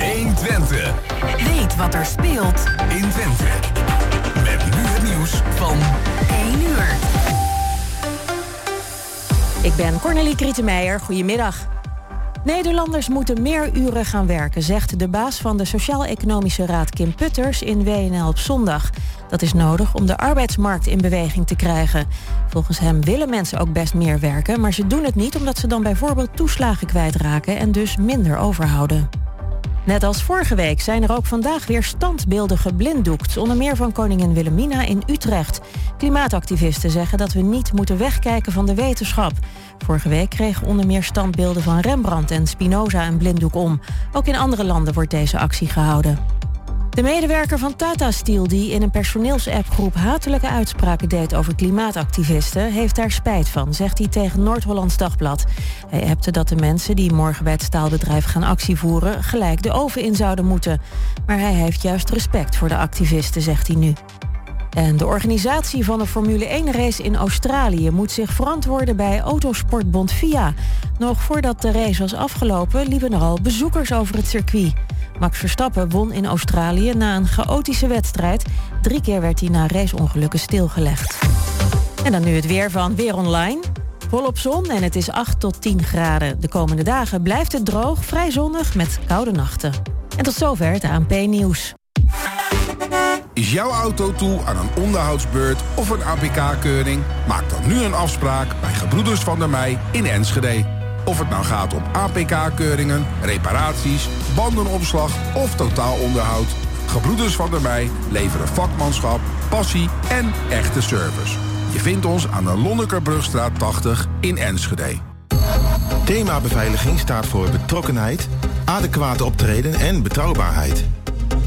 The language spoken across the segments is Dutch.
120. Weet wat er speelt in Twente. Met nu het nieuws van 1 uur. Ik ben Cornelie Krietenmeijer. Goedemiddag. Nederlanders moeten meer uren gaan werken, zegt de baas van de Sociaal-Economische Raad Kim Putters in WNL op zondag. Dat is nodig om de arbeidsmarkt in beweging te krijgen. Volgens hem willen mensen ook best meer werken, maar ze doen het niet omdat ze dan bijvoorbeeld toeslagen kwijtraken en dus minder overhouden. Net als vorige week zijn er ook vandaag weer standbeelden geblinddoekt. Onder meer van koningin Wilhelmina in Utrecht. Klimaatactivisten zeggen dat we niet moeten wegkijken van de wetenschap. Vorige week kregen onder meer standbeelden van Rembrandt en Spinoza een blinddoek om. Ook in andere landen wordt deze actie gehouden. De medewerker van Tata Steel, die in een personeelsappgroep hatelijke uitspraken deed over klimaatactivisten, heeft daar spijt van, zegt hij tegen Noord-Hollands Dagblad. Hij appte dat de mensen die morgen bij het staalbedrijf gaan actie voeren, gelijk de oven in zouden moeten. Maar hij heeft juist respect voor de activisten, zegt hij nu. En de organisatie van de Formule 1-race in Australië moet zich verantwoorden bij Autosportbond FIA. Nog voordat de race was afgelopen, liepen er al bezoekers over het circuit. Max Verstappen won in Australië na een chaotische wedstrijd. Drie keer werd hij na raceongelukken stilgelegd. En dan nu het weer van Weer Online. Volop zon en het is 8 tot 10 graden. De komende dagen blijft het droog, vrij zonnig met koude nachten. En tot zover het ANP-nieuws. Is jouw auto toe aan een onderhoudsbeurt of een APK-keuring? Maak dan nu een afspraak bij Gebroeders van der Mei in Enschede. Of het nou gaat om APK-keuringen, reparaties, bandenopslag of totaalonderhoud. Gebroeders van der Mei leveren vakmanschap, passie en echte service. Je vindt ons aan de Lonnekerbrugstraat 80 in Enschede. Thema beveiliging staat voor betrokkenheid, adequate optreden en betrouwbaarheid.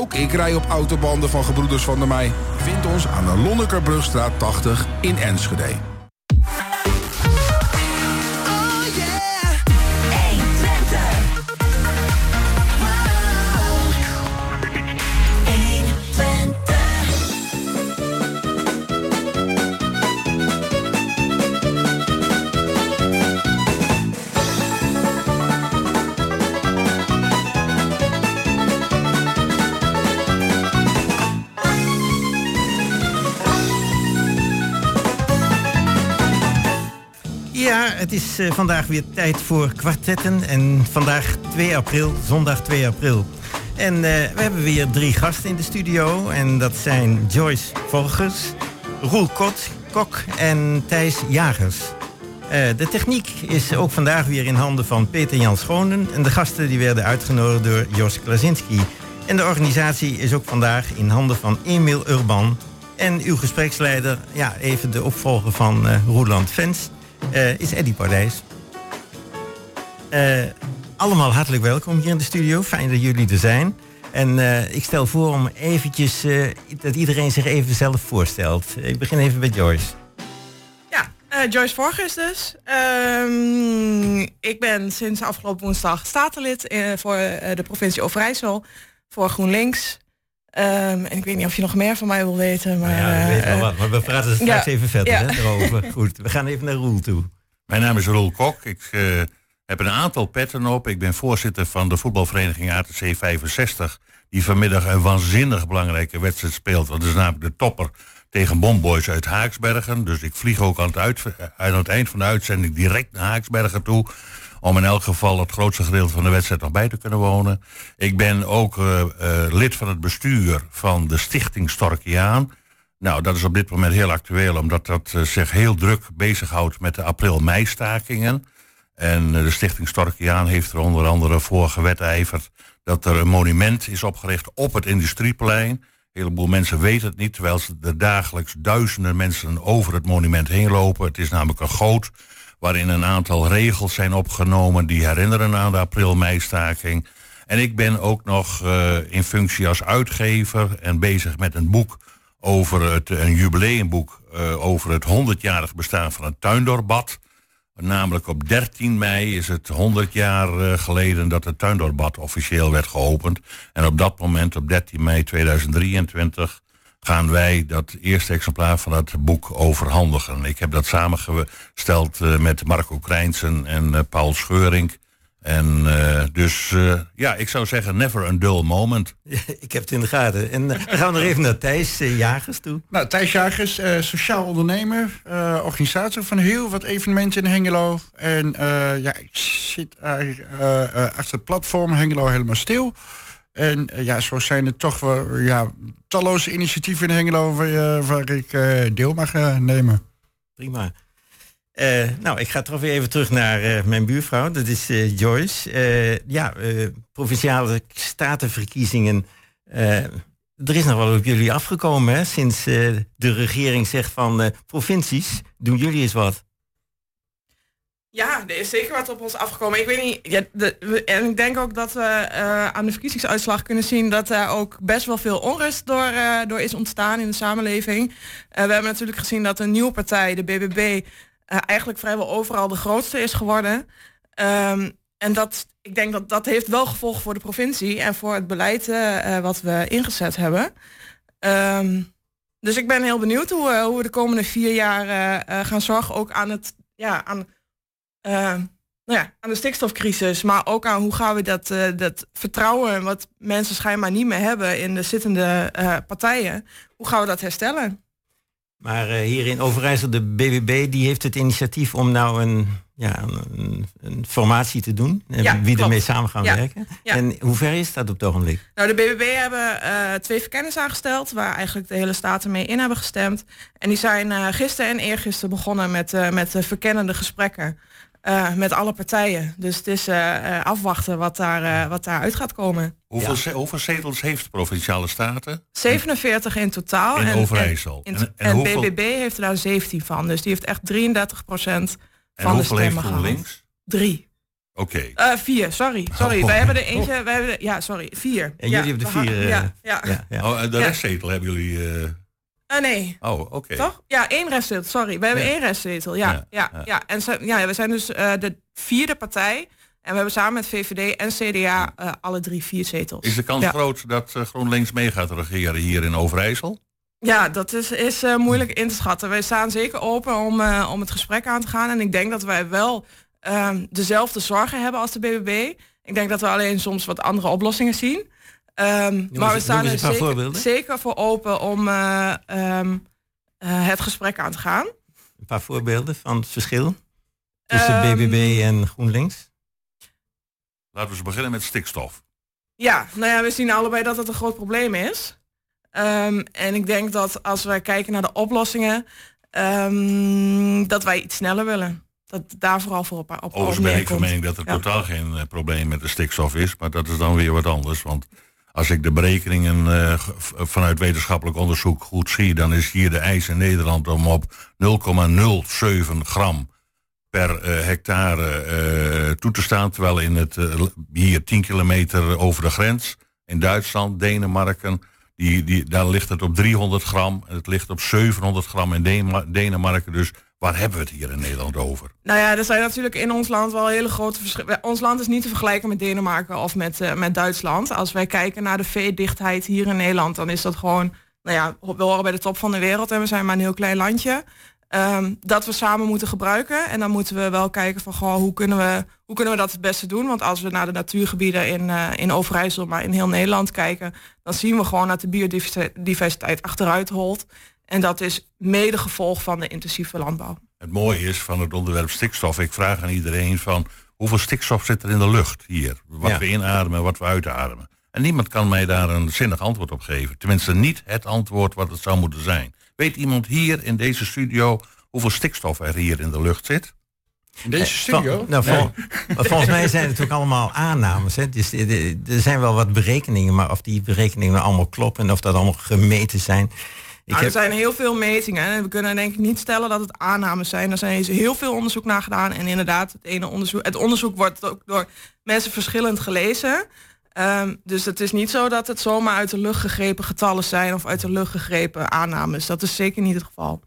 Ook ik rij op autobanden van Gebroeders van der Mei. Vind ons aan de Lonnekerbrugstraat 80 in Enschede. Het is eh, vandaag weer tijd voor kwartetten. En vandaag 2 april, zondag 2 april. En eh, we hebben weer drie gasten in de studio. En dat zijn Joyce Volgers, Roel Kot, Kok en Thijs Jagers. Eh, de techniek is ook vandaag weer in handen van Peter Jan Schoonen. En de gasten die werden uitgenodigd door Jos Klasinski. En de organisatie is ook vandaag in handen van Emil Urban. En uw gespreksleider, ja, even de opvolger van Roeland Vens, uh, is Eddy Pardijs. Uh, allemaal hartelijk welkom hier in de studio. Fijn dat jullie er zijn. En uh, ik stel voor om eventjes dat iedereen zich even zelf voorstelt. Ik begin even met Joyce. Ja, Joyce Vorgers dus. Um, ik ben sinds afgelopen woensdag statenlid voor de provincie Overijssel. Voor GroenLinks. Um, en ik weet niet of je nog meer van mij wil weten. Maar, ja, we weten wel wat. Maar we praten straks ja, even verder ja. hè, erover. Goed, we gaan even naar Roel toe. Mijn naam is Roel Kok. Ik uh, heb een aantal petten op. Ik ben voorzitter van de voetbalvereniging ATC 65. Die vanmiddag een waanzinnig belangrijke wedstrijd speelt. Dat is namelijk de topper tegen Bomboys uit Haaksbergen. Dus ik vlieg ook aan het, uit, aan het eind van de uitzending direct naar Haaksbergen toe om in elk geval het grootste gedeelte van de wedstrijd nog bij te kunnen wonen. Ik ben ook uh, uh, lid van het bestuur van de Stichting Storkiaan. Nou, dat is op dit moment heel actueel, omdat dat uh, zich heel druk bezighoudt met de april-mei-stakingen. En de Stichting Storkiaan heeft er onder andere voor gewetijverd dat er een monument is opgericht op het industrieplein. Een heleboel mensen weten het niet, terwijl er dagelijks duizenden mensen over het monument heen lopen. Het is namelijk een goot waarin een aantal regels zijn opgenomen die herinneren aan de april-mei-staking. En ik ben ook nog uh, in functie als uitgever en bezig met een boek over het, een jubileumboek uh, over het 100-jarig bestaan van het tuindoorbad. Namelijk op 13 mei is het 100 jaar uh, geleden dat het tuindoorbad officieel werd geopend. En op dat moment, op 13 mei 2023, gaan wij dat eerste exemplaar van het boek overhandigen. Ik heb dat samengesteld uh, met Marco Krijnsen en Paul Scheuring. En uh, dus uh, ja, ik zou zeggen, never a dull moment. ik heb het in de gaten. En uh, dan gaan we nog even naar Thijs Jagers toe. Nou, Thijs Jagers, sociaal ondernemer, organisator van heel wat evenementen in Hengelo. En ja, ik zit achter het platform Hengelo helemaal stil. En ja, zo zijn er toch wel ja, talloze initiatieven in Hengelo waar, waar ik deel mag nemen. Prima. Nou, ik ga toch weer even terug naar mijn buurvrouw, dat is Joyce. ja, provinciale statenverkiezingen. er is nog wel op jullie afgekomen, hè, sinds de regering zegt van provincies, doen jullie eens wat. Ja, er is zeker wat op ons afgekomen. Ik weet niet, ja, en ik denk ook dat we aan de verkiezingsuitslag kunnen zien dat er ook best wel veel onrust door, door is ontstaan in de samenleving. we hebben natuurlijk gezien dat een nieuwe partij, de BBB, eigenlijk vrijwel overal de grootste is geworden. Um, en dat, ik denk dat dat heeft wel gevolgen voor de provincie en voor het beleid wat we ingezet hebben. Um, dus ik ben heel benieuwd hoe, hoe we de komende vier jaar gaan zorgen, ook aan het, ja, aan, nou ja, aan de stikstofcrisis, maar ook aan hoe gaan we dat, dat vertrouwen wat mensen schijnbaar niet meer hebben in de zittende partijen, hoe gaan we dat herstellen? Maar uh, hier in Overijssel, de BBB, die heeft het initiatief om nou een, ja, een, een formatie te doen. En ja, wie ermee samen gaan werken. En hoe ver is dat op het ogenblik? Nou, de BBB hebben twee verkenners aangesteld, waar eigenlijk de hele staten mee in hebben gestemd. En die zijn gisteren en eergisteren begonnen met, met verkennende gesprekken. Uh, met alle partijen. Dus het is uh, afwachten wat daar, wat daar uit gaat komen. Hoeveel, ja. hoeveel zetels heeft de Provinciale Staten? 47 in totaal. In en, Overijssel. En, en, en, hoeveel... BBB heeft er daar 17 van. Dus die heeft echt 33 procent van de stemmen gehad. GroenLinks? Drie. Oké. Okay. vier, sorry. Sorry, oh. wij hebben er eentje, wij hebben er, ja, sorry, vier. En jullie hebben de vier. ja, ja. ja, Oh, de restzetel hebben jullie... Uh, nee. Oh, oké. Toch? Ja, één restzetel. Sorry, we hebben één restzetel. Ja, ja, ja. En zo, ja, we zijn dus uh, de vierde partij. En we hebben samen met VVD en CDA uh, alle drie vier zetels. Is de kans groot dat GroenLinks mee gaat regeren hier in Overijssel? Ja, dat is, is moeilijk in te schatten. Wij staan zeker open om, om het gesprek aan te gaan. En ik denk dat wij wel ehm, dezelfde zorgen hebben als de BBB. Ik denk dat we alleen soms wat andere oplossingen zien. Um, maar we staan er zeker, zeker, voor open om uh, um, uh, het gesprek aan te gaan. Een paar voorbeelden van het verschil tussen um, BBB en GroenLinks? Laten we eens beginnen met stikstof. Ja, nou ja, we zien allebei dat het een groot probleem is. en ik denk dat als wij kijken naar de oplossingen, dat wij iets sneller willen. Dat daar vooral voor op, op Overigens ben ik van mening dat er ja. totaal geen uh, probleem met de stikstof is. Maar dat is dan weer wat anders. Want als ik de berekeningen uh, vanuit wetenschappelijk onderzoek goed zie, dan is hier de eis in Nederland om op 0,07 gram per uh, hectare uh, toe te staan. Terwijl in het, hier 10 kilometer over de grens, in Duitsland, Denemarken, die, die, daar ligt het op 300 gram. Het ligt op 700 gram in Denemarken. Dus Waar hebben we het hier in Nederland over? Nou ja, er zijn natuurlijk in ons land wel hele grote verschillen. Ons land is niet te vergelijken met Denemarken of met, uh, met Duitsland. Als wij kijken naar de veedichtheid hier in Nederland, dan is dat gewoon, nou ja, we horen bij de top van de wereld en we zijn maar een heel klein landje. Um, dat we samen moeten gebruiken. En dan moeten we wel kijken van goh, hoe kunnen we, hoe kunnen we dat het beste doen? Want als we naar de natuurgebieden in, uh, in Overijssel, maar in heel Nederland kijken, dan zien we gewoon dat de biodiversiteit achteruit holt. En dat is mede gevolg van de intensieve landbouw. Het mooie is van het onderwerp stikstof. Ik vraag aan iedereen van hoeveel stikstof zit er in de lucht hier? Wat we inademen en wat we uitademen. En niemand kan mij daar een zinnig antwoord op geven. Tenminste niet het antwoord wat het zou moeten zijn. Weet iemand hier in deze studio hoeveel stikstof er hier in de lucht zit? In deze studio? nou, vol, volgens mij zijn het ook allemaal aannames. Hè. Dus, er zijn wel wat berekeningen, maar of die berekeningen allemaal kloppen en of dat allemaal gemeten zijn. Nou, er zijn heel veel metingen en we kunnen denk ik niet stellen dat het aannames zijn. Er zijn heel veel onderzoek naar gedaan en inderdaad, het ene onderzoek, het onderzoek wordt ook door mensen verschillend gelezen. Ehm, dus het is niet zo dat het zomaar uit de lucht gegrepen getallen zijn of uit de lucht gegrepen aannames. Dat is zeker niet het geval.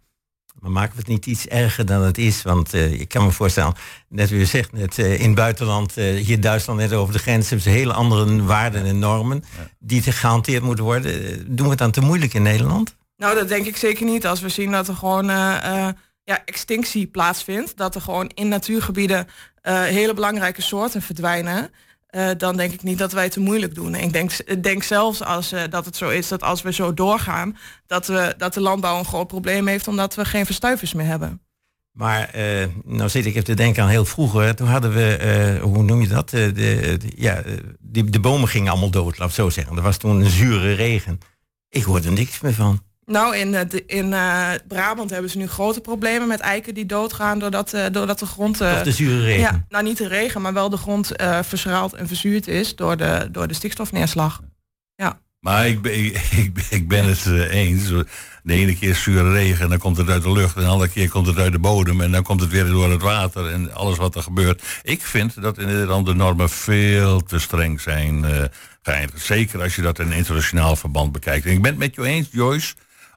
Maar maken we het niet iets erger dan het is? Want uh, ik kan me voorstellen, net u zegt net, uh, in het buitenland, uh, hier Duitsland net over de grens, hebben ze hele andere waarden en normen die te gehanteerd moeten worden. Doen we het dan te moeilijk in Nederland? Nou, dat denk ik zeker niet. Als we zien dat er gewoon ja, extinctie plaatsvindt, dat er gewoon in natuurgebieden hele belangrijke soorten verdwijnen. Dan denk ik niet dat wij het te moeilijk doen. ik denk, denk zelfs als, dat het zo is dat als we zo doorgaan, dat, we, dat de landbouw een groot probleem heeft omdat we geen verstuivers meer hebben. Maar nou zit ik even te denken aan heel vroeger. Toen hadden we, hoe noem je dat? de, de, ja, die, de bomen gingen allemaal dood, laat ik zo zeggen. Er was toen een zure regen. Ik hoorde niks meer van. Nou, in, de, in uh, Brabant hebben ze nu grote problemen met eiken die doodgaan doordat, uh, doordat de grond... Uh, of de zure regen? Ja, nou niet de regen, maar wel de grond verschraald en verzuurd is door de, door de stikstofneerslag. Ja. Maar ik ben, ik, ik ben het eens. De ene keer zure regen en dan komt het uit de lucht. En de andere keer komt het uit de bodem. En dan komt het weer door het water en alles wat er gebeurt. Ik vind dat in Nederland de normen veel te streng zijn. Zeker als je dat in internationaal verband bekijkt. En ik ben het met je eens, Joyce.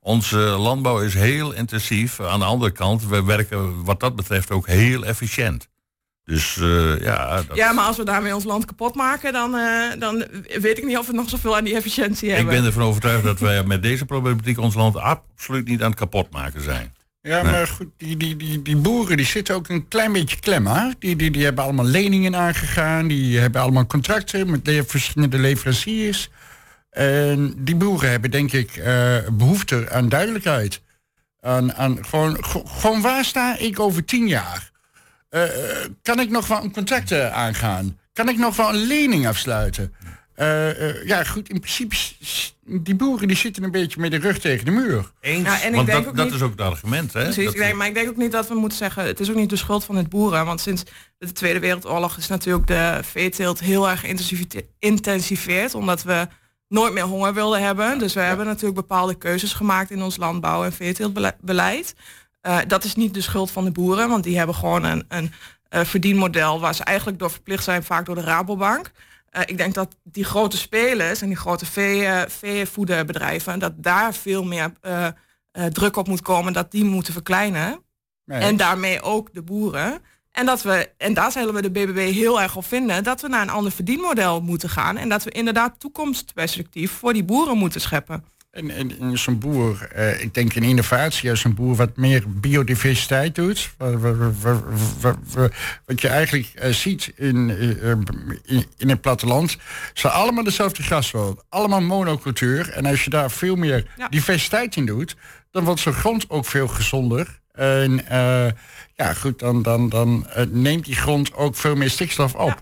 Onze landbouw is heel intensief. Aan de andere kant, we werken wat dat betreft ook heel efficiënt. Dus uh, ja. Dat... Ja, maar als we daarmee ons land kapot maken, dan, uh, dan weet ik niet of we nog zoveel aan die efficiëntie hebben. Ik ben ervan overtuigd dat wij met deze problematiek ons land absoluut niet aan het kapot maken zijn. Ja, nee. maar goed, die, die, die, die boeren die zitten ook een klein beetje klem, hè? Die, die, die hebben allemaal leningen aangegaan, die hebben allemaal contracten met de verschillende leveranciers. En die boeren hebben denk ik uh, behoefte aan duidelijkheid. Aan, aan gewoon, gewoon waar sta ik over tien jaar? Uh, kan ik nog wel een contract aangaan? Kan ik nog wel een lening afsluiten? Uh, ja, goed, in principe, die boeren die zitten een beetje met de rug tegen de muur. Eens, ja, en want ik denk dat, ook dat niet, is ook het argument, hè? Precies, ik denk, maar ik denk ook niet dat we moeten zeggen... het is ook niet de schuld van het boeren. Want sinds de Tweede Wereldoorlog is natuurlijk de veeteelt heel erg intensiveerd. Omdat we nooit meer honger wilden hebben. Dus we hebben natuurlijk bepaalde keuzes gemaakt in ons landbouw- en veeteeltbeleid. Uh, dat is niet de schuld van de boeren, want die hebben gewoon een, een uh, verdienmodel waar ze eigenlijk door verplicht zijn, vaak door de Rabobank. Uh, ik denk dat die grote spelers en die grote vee, veevoederbedrijven, dat daar veel meer druk op moet komen, dat die moeten verkleinen. Nee. En daarmee ook de boeren. En, dat we, en daar zullen we de BBB heel erg op vinden, dat we naar een ander verdienmodel moeten gaan. En dat we inderdaad toekomstperspectief voor die boeren moeten scheppen. En, en, en zo'n boer, uh, ik denk in innovatie, als een boer wat meer biodiversiteit doet. Wat je eigenlijk uh, ziet in, uh, in, in, het platteland, zijn allemaal dezelfde grasveld. Allemaal monocultuur. En als je daar veel meer ja. diversiteit in doet, dan wordt zo'n grond ook veel gezonder. En ja, goed, dan, dan, dan uh, neemt die grond ook veel meer stikstof op. Ja.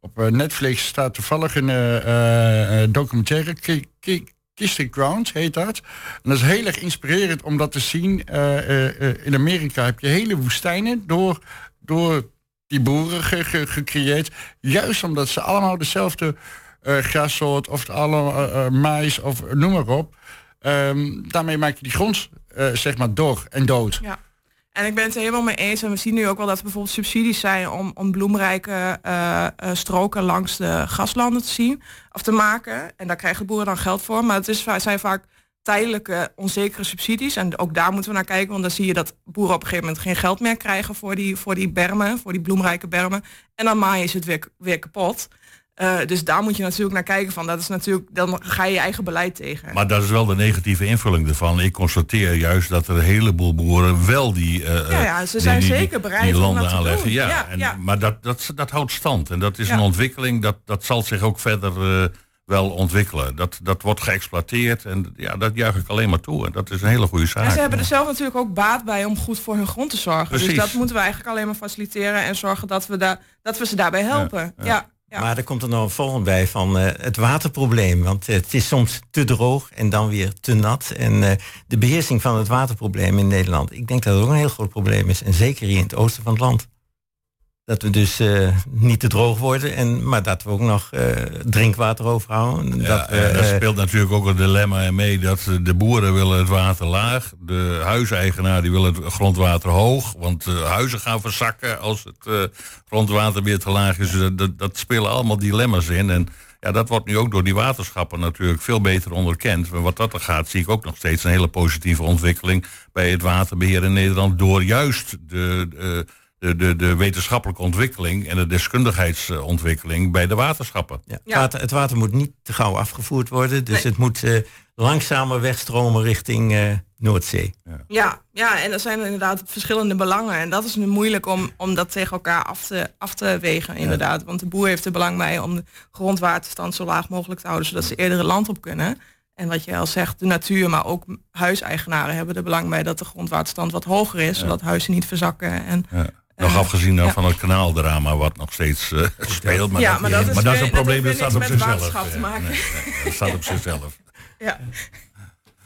Op uh, Netflix staat toevallig een uh, documentaire, Kistic Ground heet dat. En dat is heel erg inspirerend om dat te zien. in Amerika heb je hele woestijnen door, door die boeren ge, ge, gecreëerd. Juist omdat ze allemaal dezelfde grassoort of alle mais of noem maar op. Um, daarmee maak je die grond zeg maar door en dood. Ja. En ik ben het er helemaal mee eens. En we zien nu ook wel dat er bijvoorbeeld subsidies zijn om, om bloemrijke uh, uh, stroken langs de gaslanden te zien of te maken. En daar krijgen boeren dan geld voor. Maar het is, zijn vaak tijdelijke onzekere subsidies. En ook daar moeten we naar kijken. Want dan zie je dat boeren op een gegeven moment geen geld meer krijgen voor die, voor die bermen, voor die bloemrijke bermen. En dan maaien ze het weer kapot. Uh, dus daar moet je natuurlijk naar kijken van. Dat is natuurlijk, dan ga je je eigen beleid tegen. Maar dat is wel de negatieve invulling ervan. Ik constateer juist dat er een heleboel boeren wel die, uh, ja, ja, ze zijn die, zeker bereid die landen om dat aanleggen. Te doen. Ja, ja, en, ja. Maar dat, dat, dat houdt stand. En dat is een ontwikkeling, dat, dat zal zich ook verder uh, wel ontwikkelen. Dat, dat wordt geëxploiteerd en ja, dat juich ik alleen maar toe. En dat is een hele goede zaak. En ze hebben er zelf natuurlijk ook baat bij om goed voor hun grond te zorgen. Precies. Dus dat moeten we eigenlijk alleen maar faciliteren en zorgen dat we, daar dat we ze daarbij helpen. ja. Maar er komt er nog een volgende bij van uh, het waterprobleem. Want uh, het is soms te droog en dan weer te nat. En uh, de beheersing van het waterprobleem in Nederland. Ik denk dat het ook een heel groot probleem is. En zeker hier in het oosten van het land. Dat we dus uh, niet te droog worden, en, maar dat we ook nog uh, drinkwater overhouden. Ja, dat, we, daar speelt natuurlijk ook een dilemma mee dat de boeren willen het water laag. De huiseigenaar die wil het grondwater hoog. Want huizen gaan verzakken als het grondwater weer te laag is. Dat, dat spelen allemaal dilemma's in. En Ja, dat wordt nu ook door die waterschappen natuurlijk veel beter onderkend. Maar wat dat er gaat, zie ik ook nog steeds een hele positieve ontwikkeling bij het waterbeheer in Nederland. Door juist de, de, de, de, wetenschappelijke ontwikkeling en de deskundigheidsontwikkeling bij de waterschappen. Ja, het, water, het water moet niet te gauw afgevoerd worden. Dus het moet eh, langzamer wegstromen richting eh, Noordzee. Ja, ja, en er zijn inderdaad verschillende belangen. En dat is nu moeilijk om, om dat tegen elkaar af te, af te wegen, inderdaad. Want de boer heeft er belang bij om de grondwaterstand zo laag mogelijk te houden, zodat ze eerder het land op kunnen. En wat je al zegt, de natuur, maar ook huiseigenaren hebben er belang bij dat de grondwaterstand wat hoger is, zodat huizen niet verzakken. En, Ja. Nog afgezien dan van het kanaaldrama wat nog steeds eh, speelt. Maar, Ja, dat, maar dat is maar dat is weer- een probleem dat dat staat op zichzelf. waterschap te Eh, maken. nee, nee, dat staat op zichzelf. ja.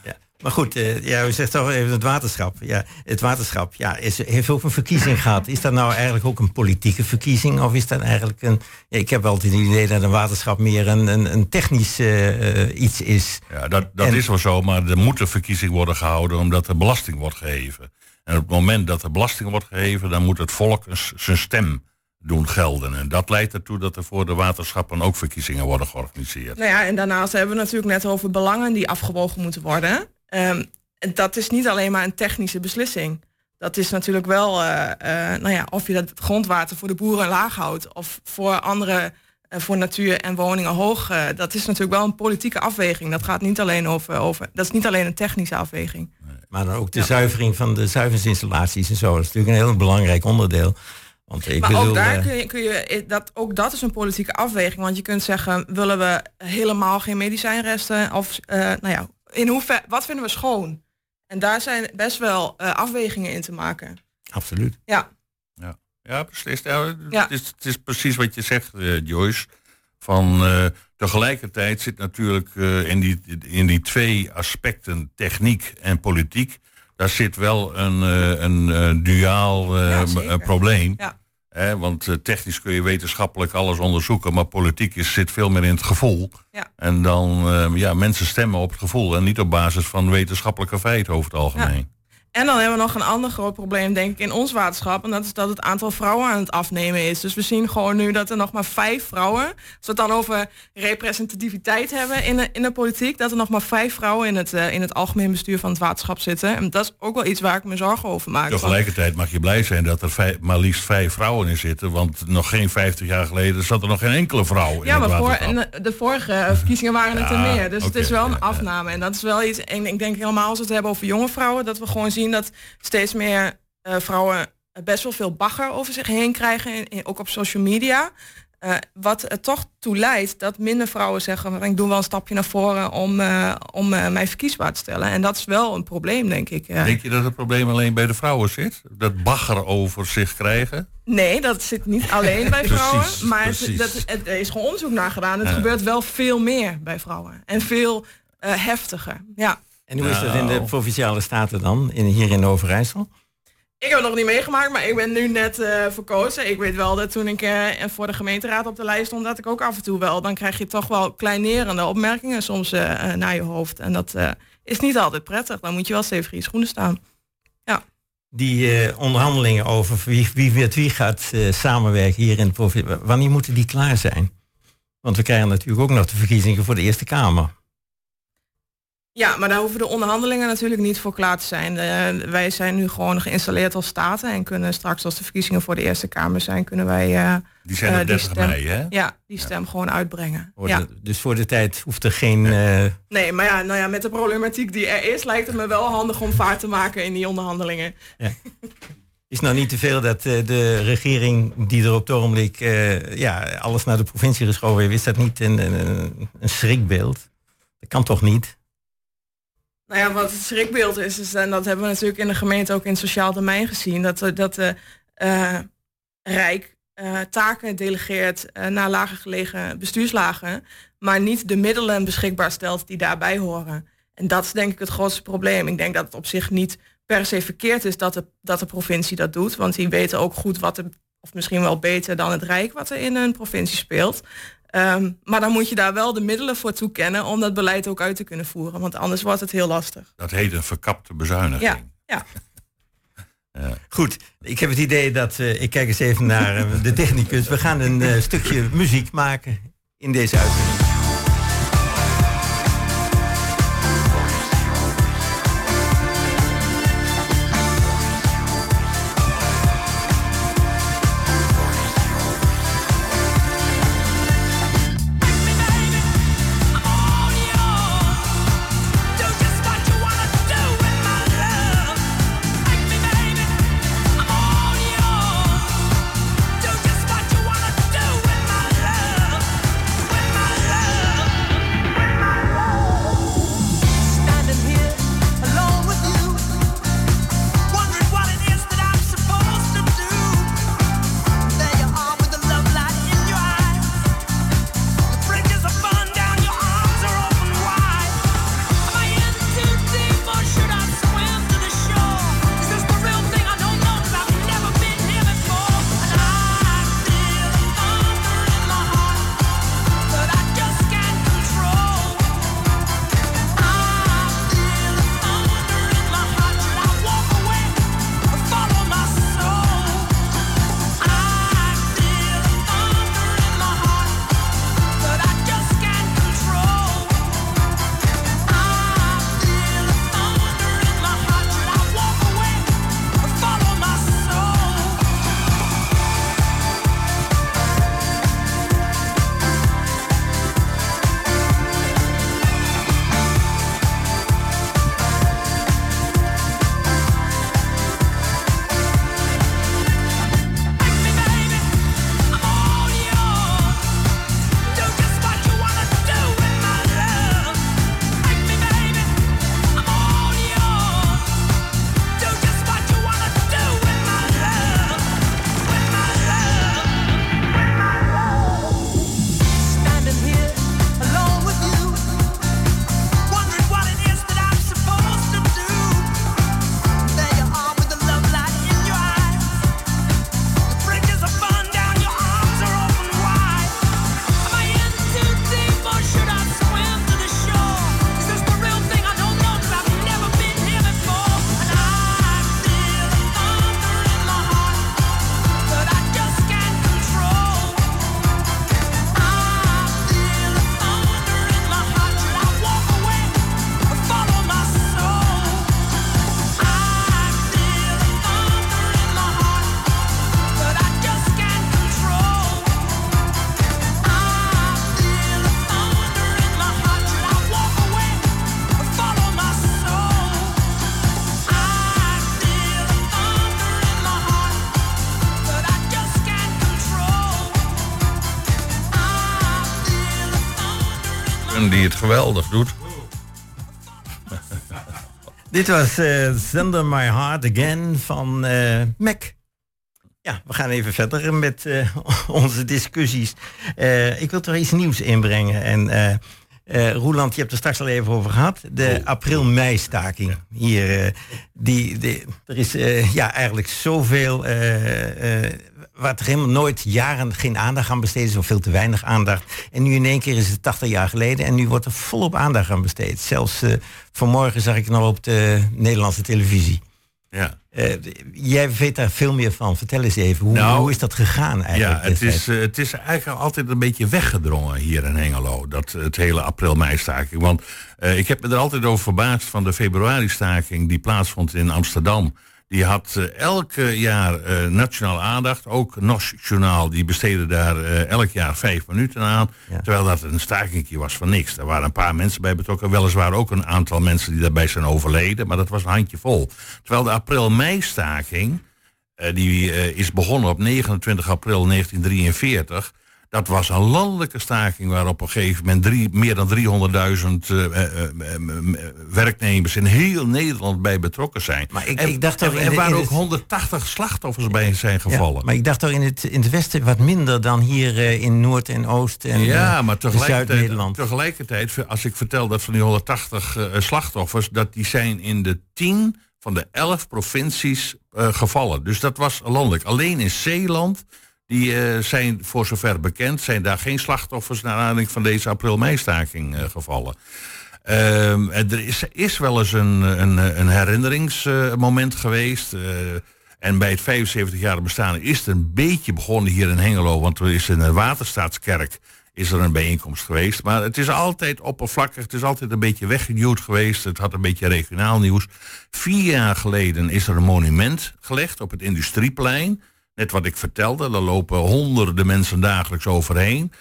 Ja. Maar goed, eh, ja, u zegt toch even het waterschap. Ja, het waterschap ja, is, heeft ook een verkiezing gehad. Is dat nou eigenlijk ook een politieke verkiezing? Of is dat eigenlijk een... Ja, ik heb altijd het idee dat een waterschap meer een, een, een technisch eh, eh, iets is. Ja, dat, dat En- is wel zo, maar er moet een verkiezing worden gehouden omdat er belasting wordt geheven. En op het moment dat er belasting wordt geheven, dan moet het volk zijn stem doen gelden. En dat leidt ertoe dat er voor de waterschappen ook verkiezingen worden georganiseerd. Nou ja, en daarnaast hebben we natuurlijk net over belangen die afgewogen moeten worden. Ehm, en dat is niet alleen maar een technische beslissing. Dat is natuurlijk wel, eh, eh, nou ja, of je dat grondwater voor de boeren laag houdt of voor andere, voor natuur en woningen hoog. eh, dat is natuurlijk wel een politieke afweging. Dat gaat niet alleen over, over dat is niet alleen een technische afweging. Maar dan ook de zuivering van de zuiveringsinstallaties en zo. Dat is natuurlijk een heel belangrijk onderdeel. Want ik Maar bedoel, ook daar eh, kun je, kun je eh, dat, ook dat is een politieke afweging. Want je kunt zeggen, willen we helemaal geen medicijnresten? Of uh, nou ja, in hoever, wat vinden we schoon? En daar zijn best wel uh, afwegingen in te maken. Absoluut. Ja. Ja, Ja. Het, is, het is precies wat je zegt, eh, Joyce. Van uh, tegelijkertijd zit natuurlijk uh, in, die, in die twee aspecten, techniek en politiek, daar zit wel een, een duaal Ja, probleem. Ja. Want technisch kun je wetenschappelijk alles onderzoeken, maar politiek is, zit veel meer in het gevoel. Ja. En dan, ja, mensen stemmen op het gevoel en niet op basis van wetenschappelijke feiten over het algemeen. En dan hebben we nog een ander groot probleem, denk ik, in ons waterschap. En dat is dat het aantal vrouwen aan het afnemen is. Dus we zien gewoon nu dat er nog maar vijf vrouwen, als we het dan over representativiteit hebben in de, in de politiek, dat er nog maar vijf vrouwen in het, uh, in het algemeen bestuur van het waterschap zitten. En dat is ook wel iets waar ik me zorgen over maak. Tegelijkertijd mag je blij zijn dat er vijf, maar liefst vijf vrouwen in zitten. Want nog geen 50 jaar geleden zat er nog geen enkele vrouw in ja, het maar voor, en de, de vorige verkiezingen waren het Ja, er meer. Dus het is wel een afname. En dat is wel iets, en ik denk helemaal als we het hebben over jonge vrouwen, dat we gewoon zien dat steeds meer eh, vrouwen best wel veel bagger over zich heen krijgen, in- in- ook op social media. Eh, wat er toch toe leidt dat minder vrouwen zeggen, "Maar ik doe wel een stapje naar voren om, eh, om mij verkiesbaar te stellen. En dat is wel een probleem, denk ik. Denk je dat het probleem alleen bij de vrouwen zit? Dat bagger over zich krijgen? Nee, dat zit niet alleen bij vrouwen. Precies, maar precies. dat, het- er is gewoon onderzoek naar gedaan. Het Ja. gebeurt wel veel meer bij vrouwen. En veel heftiger. Ja. En hoe is dat in de Nou. provinciale staten dan, in, hier in Overijssel? Ik heb het nog niet meegemaakt, maar ik ben nu net eh, verkozen. Ik weet wel dat toen ik eh, voor de gemeenteraad op de lijst stond, dat ik ook af en toe wel, dan krijg je toch wel kleinerende opmerkingen soms eh, naar je hoofd. En dat eh, is niet altijd prettig. Dan moet je wel stevig in je schoenen staan. Die eh, onderhandelingen over wie, wie met wie gaat samenwerken hier in de provincie, wanneer moeten die klaar zijn? Want we krijgen natuurlijk ook nog de verkiezingen voor de Eerste Kamer. Ja, maar daar hoeven de onderhandelingen natuurlijk niet voor klaar te zijn. Eh, wij zijn nu gewoon geïnstalleerd als staten en kunnen straks als de verkiezingen voor de Eerste Kamer zijn, kunnen wij eh, Die zijn Eh, op die 30 stem- mei, hè? ja, die stem gewoon uitbrengen. Voor Ja. dus voor de tijd hoeft er geen... eh, Nee, maar ja, nou ja, met de problematiek die er is, lijkt het me wel handig om vaart te maken in die onderhandelingen. is nou niet te veel dat eh, de regering die er op het ogenblik eh, ja, alles naar de provincie geschoven heeft, is dat niet een, een, een schrikbeeld? Dat kan toch niet? Nou ja, wat het schrikbeeld is, is, en dat hebben we natuurlijk in de gemeente ook in het sociaal domein gezien, dat, de- dat de eh, Rijk eh, taken delegeert eh, naar lager gelegen bestuurslagen, maar niet de middelen beschikbaar stelt die daarbij horen. En dat is denk ik het grootste probleem. Ik denk dat het op zich niet per se verkeerd is dat de, dat de provincie dat doet, want die weten ook goed wat er, of misschien wel beter dan het Rijk, wat er in een provincie speelt. Ehm, maar dan moet je daar wel de middelen voor toekennen om dat beleid ook uit te kunnen voeren, want anders wordt het heel lastig. Dat heet een verkapte bezuiniging. Ja, ja. Goed, ik heb het idee dat, eh, ik kijk eens even naar eh, de technicus. We gaan een eh, stukje muziek maken in deze uitzending. Geweldig doet. Dit was uh, My Heart Again van uh, Mac. Ja, we gaan even verder met uh, onze discussies. ik wil toch iets nieuws inbrengen. En Roeland, je hebt er straks al even over gehad. De oh. april-mei-staking. Hier, die, die, er is ja, eigenlijk zoveel. Waar er helemaal nooit jaren geen aandacht aan besteed is, of veel te weinig aandacht. En nu in één keer is het 80 jaar geleden en nu wordt er volop aandacht aan besteed. Zelfs vanmorgen zag ik nog op de Nederlandse televisie. Ja. Uh, jij weet daar veel meer van. Vertel eens even, hoe, nou, hoe is dat gegaan eigenlijk? Ja, het is, uh, het is eigenlijk altijd een beetje weggedrongen hier in Hengelo. Dat, het hele april-mei-staking. Want uh, ik heb me er altijd over verbaasd van de februari-staking die plaatsvond in Amsterdam. Die had uh, elk jaar uh, nationale aandacht. Ook Nationaal, die besteden daar uh, elk jaar vijf minuten aan. Ja. Terwijl dat een stakingje was van niks. Er waren een paar mensen bij betrokken. Weliswaar ook een aantal mensen die daarbij zijn overleden. Maar dat was een handje vol. Terwijl de april-mei-staking... die is begonnen op 29 april 1943 dat was een landelijke staking waar op een gegeven moment drie, meer dan 300.000 uh, uh, werknemers in heel Nederland bij betrokken zijn. Maar ik, en, ik dacht er, er waren ook 180 slachtoffers bij zijn gevallen. Ja, maar ik dacht toch in het, in het Westen wat minder dan hier in Noord en Oost en ja, maar Zuid-Nederland. Tegelijkertijd, als ik vertel dat van die 180 uh, slachtoffers, dat die zijn in de 10 van de 11 provincies gevallen. Dus dat was landelijk. Alleen in Zeeland die uh, zijn, voor zover bekend, zijn daar geen slachtoffers naar aanleiding van deze april-meistaking uh, gevallen. Uh, er is, wel eens een, een, een herinneringsmoment geweest. Uh, en bij het 75 jaar bestaan is het een beetje begonnen hier in Hengelo. Want er is in de Waterstaatskerk is er een bijeenkomst geweest. Maar het is altijd oppervlakkig. Het is altijd een beetje weggeduwd geweest. Het had een beetje regionaal nieuws. Vier jaar geleden is er een monument gelegd op het Industrieplein. Net wat ik vertelde, er lopen honderden mensen dagelijks overheen.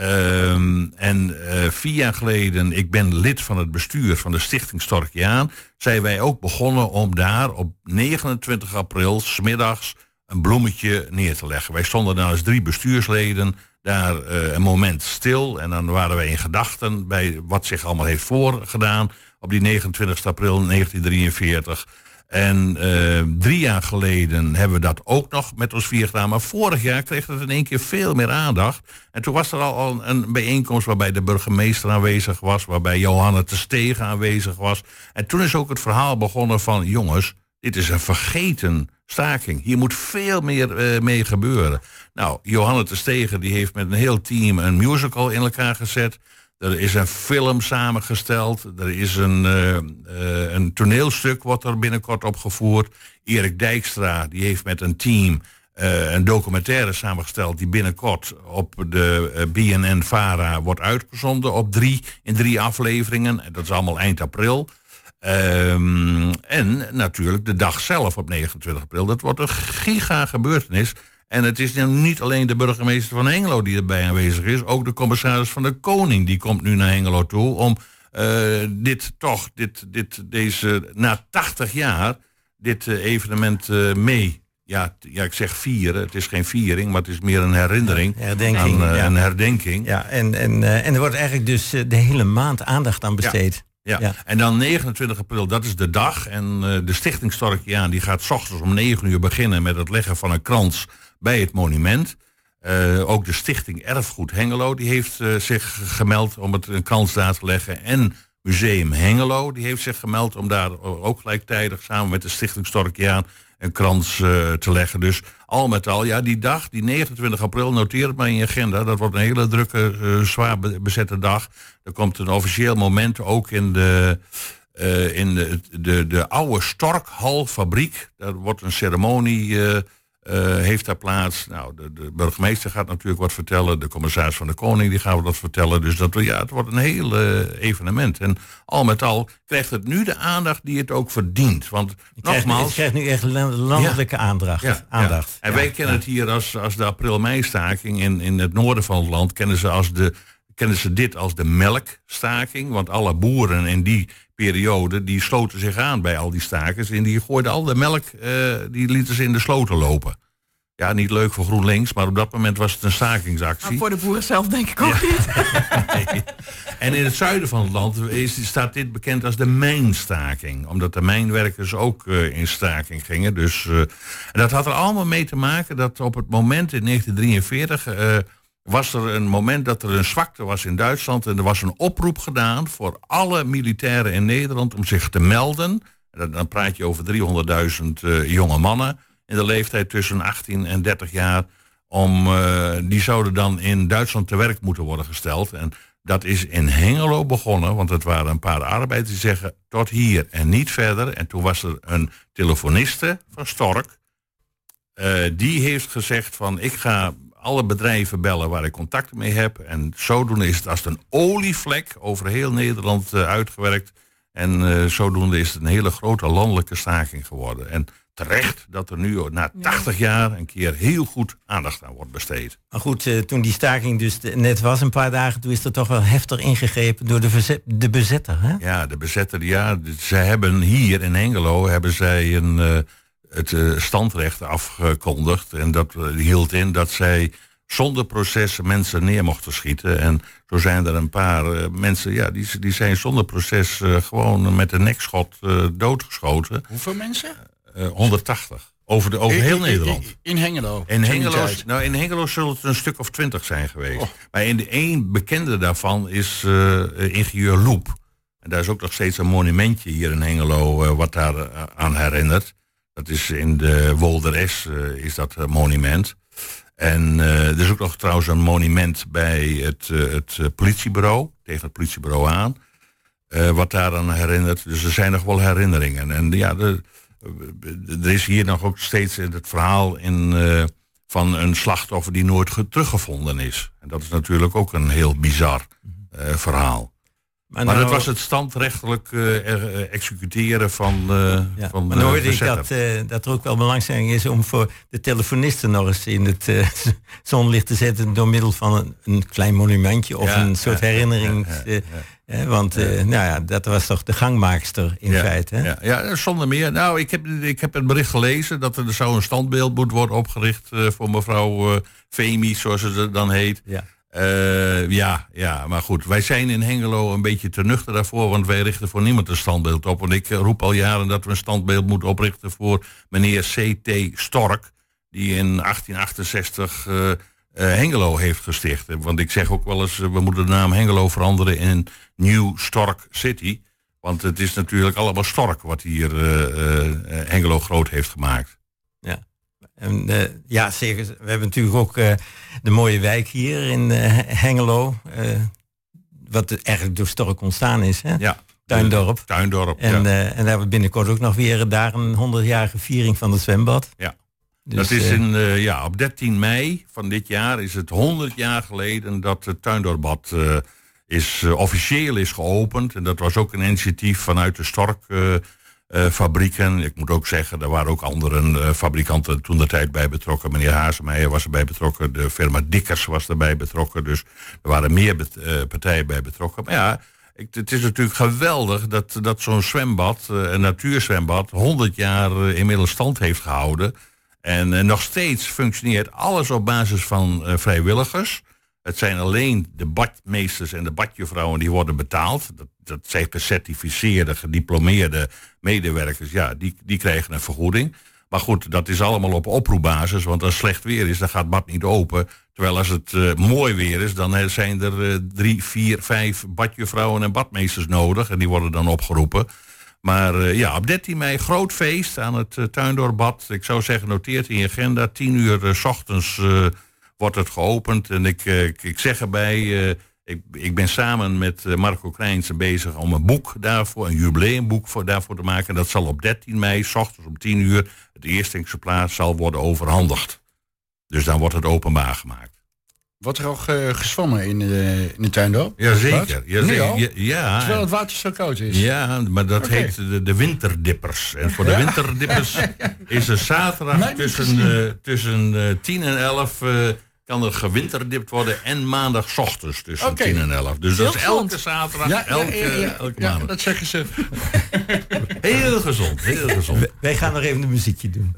Um, en uh, vier jaar geleden, ik ben lid van het bestuur van de Stichting Storkiaan, zijn wij ook begonnen om daar op 29 april smiddags een bloemetje neer te leggen. Wij stonden daar als drie bestuursleden daar uh, een moment stil en dan waren wij in gedachten bij wat zich allemaal heeft voorgedaan op die 29 april 1943. En uh, drie jaar geleden hebben we dat ook nog met ons vier gedaan. Maar vorig jaar kreeg het in één keer veel meer aandacht. En toen was er al een bijeenkomst waarbij de burgemeester aanwezig was. Waarbij Johanna te Stegen aanwezig was. En toen is ook het verhaal begonnen van... jongens, dit is een vergeten staking. Hier moet veel meer uh, mee gebeuren. Nou, Johanna te Stegen die heeft met een heel team een musical in elkaar gezet... Er is een film samengesteld. Er is een, uh, uh, een toneelstuk wat er binnenkort opgevoerd. Erik Dijkstra die heeft met een team uh, een documentaire samengesteld... die binnenkort op de BNN-VARA wordt uitgezonden op drie, in drie afleveringen. Dat is allemaal eind april. Um, en natuurlijk de dag zelf op 29 april. Dat wordt een giga gebeurtenis... En het is niet alleen de burgemeester van Hengelo die erbij aanwezig is, ook de commissaris van de Koning die komt nu naar Hengelo toe om uh, dit toch, dit, dit, deze, na 80 jaar, dit uh, evenement uh, mee. Ja, ja, ik zeg vieren. Het is geen viering, maar het is meer een herinnering. herdenking. Aan, ja. Een herdenking. Ja, en, en, en er wordt eigenlijk dus de hele maand aandacht aan besteed. Ja. Ja. en dan 29 april, dat is de dag. En de Stichting Storkiaan die gaat s ochtends om 9 uur beginnen met het leggen van een krans bij het monument. Uh, ook de stichting Erfgoed Hengelo die heeft uh, zich gemeld om het een kans daar te leggen. En Museum Hengelo die heeft zich gemeld om daar ook gelijktijdig samen met de stichting Storkiaan een krans uh, te leggen. Dus al met al, ja, die dag, die 29 april, noteer het maar in je agenda. Dat wordt een hele drukke, zwaar bezette dag. Er komt een officieel moment ook in de, in de, de, de oude Storkhalfabriek. Daar wordt een ceremonie uh, heeft daar plaats. Nou, de, de, burgemeester gaat natuurlijk wat vertellen. De commissaris van de Koning die gaat wat vertellen. Dus dat, ja, het wordt een heel uh, evenement. En al met al krijgt het nu de aandacht die het ook verdient. Want het nogmaals... Het krijgt nu echt landelijke ja, aandacht. Ja, aandacht. En wij kennen het hier als, als de april-mei-staking. In, in het noorden van het land kennen ze, als de, kennen ze dit als de melkstaking. Want alle boeren in die periode, die sloten zich aan bij al die stakers. En die gooiden al de melk, uh, die lieten ze in de sloten lopen. Ja, niet leuk voor GroenLinks, maar op dat moment was het een Maar stakingsactie. voor de boeren zelf denk ik ook niet. Nee. En in het zuiden van het land is, staat dit bekend als de mijnstaking. Omdat de mijnwerkers ook eh, in staking gingen. Dus, eh, en dat had er allemaal mee te maken dat op het moment in 1943... was er een moment dat er een zwakte was in Duitsland... en er was een oproep gedaan voor alle militairen in Nederland... om zich te melden. En dan- Dan praat je over 300.000 eh, jonge mannen... in de leeftijd tussen 18 en 30 jaar... Om, eh, die zouden dan in Duitsland te werk moeten worden gesteld. En dat is in Hengelo begonnen, want het waren een paar arbeiders die zeggen tot hier en niet verder. En toen was er een telefoniste van Stork. eh, die heeft gezegd van ik ga alle bedrijven bellen waar ik contacten mee heb. En zodoende is het als een olievlek over heel Nederland eh, uitgewerkt. En eh, zodoende is het een hele grote landelijke staking geworden. En terecht dat er nu na 80 jaar een keer heel goed aandacht aan wordt besteed. Maar goed, eh, toen die staking dus de- net was, een paar dagen, toen is er toch wel heftig ingegrepen door de, verzet- de bezetter. Hè? Ja, de bezetter, ja, zij hebben hier in Hengelo hebben zij een, eh, het eh, standrecht afgekondigd. En dat eh, hield in dat zij zonder proces mensen neer mochten schieten. En zo zijn er een paar eh, mensen, ja, die, die zijn zonder proces gewoon met een nekschot doodgeschoten. Hoeveel mensen? Eh, 180. Over, de, over heel In- Nederland. In, in Hengelo. In Hengelo, nou, in Hengelo zullen het een stuk of twintig zijn geweest. Oh. Maar in de één bekende daarvan is ingenieur Loep. En daar is ook nog steeds een monumentje hier in Hengelo wat daar aan herinnert. Dat is in de Wolder S eh, is dat eh, monument. En eh, er is ook nog trouwens een monument bij het, het politiebureau, tegen het politiebureau aan. wat daaraan herinnert. Dus er zijn nog wel herinneringen. En ja, er is hier nog ook steeds het verhaal in, van een slachtoffer die nooit ge- teruggevonden is. En dat is natuurlijk ook een heel bizar verhaal. Maar nou- dat was het standrechtelijk eh, executeren van, eh Ja, van maar dan hoorde ik dat, dat er ook wel belangstelling is om voor de telefonisten nog eens in het zonlicht te zetten door middel van een, een klein monumentje of Ja, een soort ja, herinnering. want nou ja, dat was toch de gangmaakster in feite. Hè? Ja, ja, zonder meer. Nou, ik heb, ik heb het bericht gelezen dat er zo een standbeeld moet worden opgericht voor mevrouw Femi, zoals ze dan heet. Ja. Eh, ja, ja, maar goed. Wij zijn in Hengelo een beetje te nuchter daarvoor, want wij richten voor niemand een standbeeld op. Want ik eh, roep al jaren dat we een standbeeld moeten oprichten voor meneer C.T. Stork, die in 1868 eh, Hengelo heeft gesticht. Want ik zeg ook wel eens, we moeten de naam Hengelo veranderen in New Stork City. Want het is natuurlijk allemaal Stork wat hier Hengelo groot heeft gemaakt. En, eh, ja, zeker. We hebben natuurlijk ook eh, de mooie wijk hier in eh, Hengelo. wat eigenlijk door Stork ontstaan is. Hè? Ja. Tuindorp. Tuindorp, En, ja. en daar hebben we binnenkort ook nog weer daar een 100-jarige viering van het zwembad. Ja. Dus, dat is in, ja, op 13 mei van dit jaar is het 100 jaar geleden dat het Tuindorpbad is, officieel is geopend. En dat was ook een initiatief vanuit de Stork eh, fabrieken. Ik moet ook zeggen, er waren ook andere eh, fabrikanten toen de tijd bij betrokken. Meneer Hazemeijer was erbij betrokken. De firma Dikkers was erbij betrokken. Dus er waren meer eh, partijen bij betrokken. Maar ja, het is natuurlijk geweldig dat, dat zo'n zwembad, een natuurzwembad, 100 jaar inmiddels stand heeft gehouden. En nog steeds functioneert alles op basis van vrijwilligers. Het zijn alleen de badmeesters en de badjuffrouwen die worden betaald. Dat zijn gecertificeerde, gediplomeerde medewerkers. Ja, die, die krijgen een vergoeding. Maar goed, dat is allemaal op oproepbasis. Want als slecht weer is, dan gaat bad niet open. Terwijl als het eh, mooi weer is, dan eh, zijn er eh, drie, vier, vijf badjuffrouwen en badmeesters nodig. En die worden dan opgeroepen. Maar ja, op 13 mei groot feest aan het Tuindoorbad. Ik zou zeggen, noteert in je agenda. 10 uur s ochtends wordt het geopend. En ik, ik, zeg erbij, ik, ik ben samen met eh, Marco Krijnsen bezig om een boek daarvoor, een jubileumboek voor, daarvoor te maken. Dat zal op 13 mei, s ochtends om 10 uur, het eerste exemplaar zal worden overhandigd. Dus dan wordt het openbaar gemaakt. Wordt er al ge- gezwommen in, de in de tuindorp? Jazeker. Nu al? Ja, ja, Terwijl het water zo koud is. Ja, maar dat heet de, de winterdippers. En voor de Ja? winterdippers is er zaterdag tussen, eh, tussen eh, 10 en 11 eh, kan er gewinterdipt worden. En maandag 's ochtends tussen Oké. 10 en 11. Dus dat is gezond. elke zaterdag, Ja, elke, ja, ja. elke Ja, maandag. dat zeggen ze. Heel gezond, heel gezond. Wij gaan nog even een muziekje doen.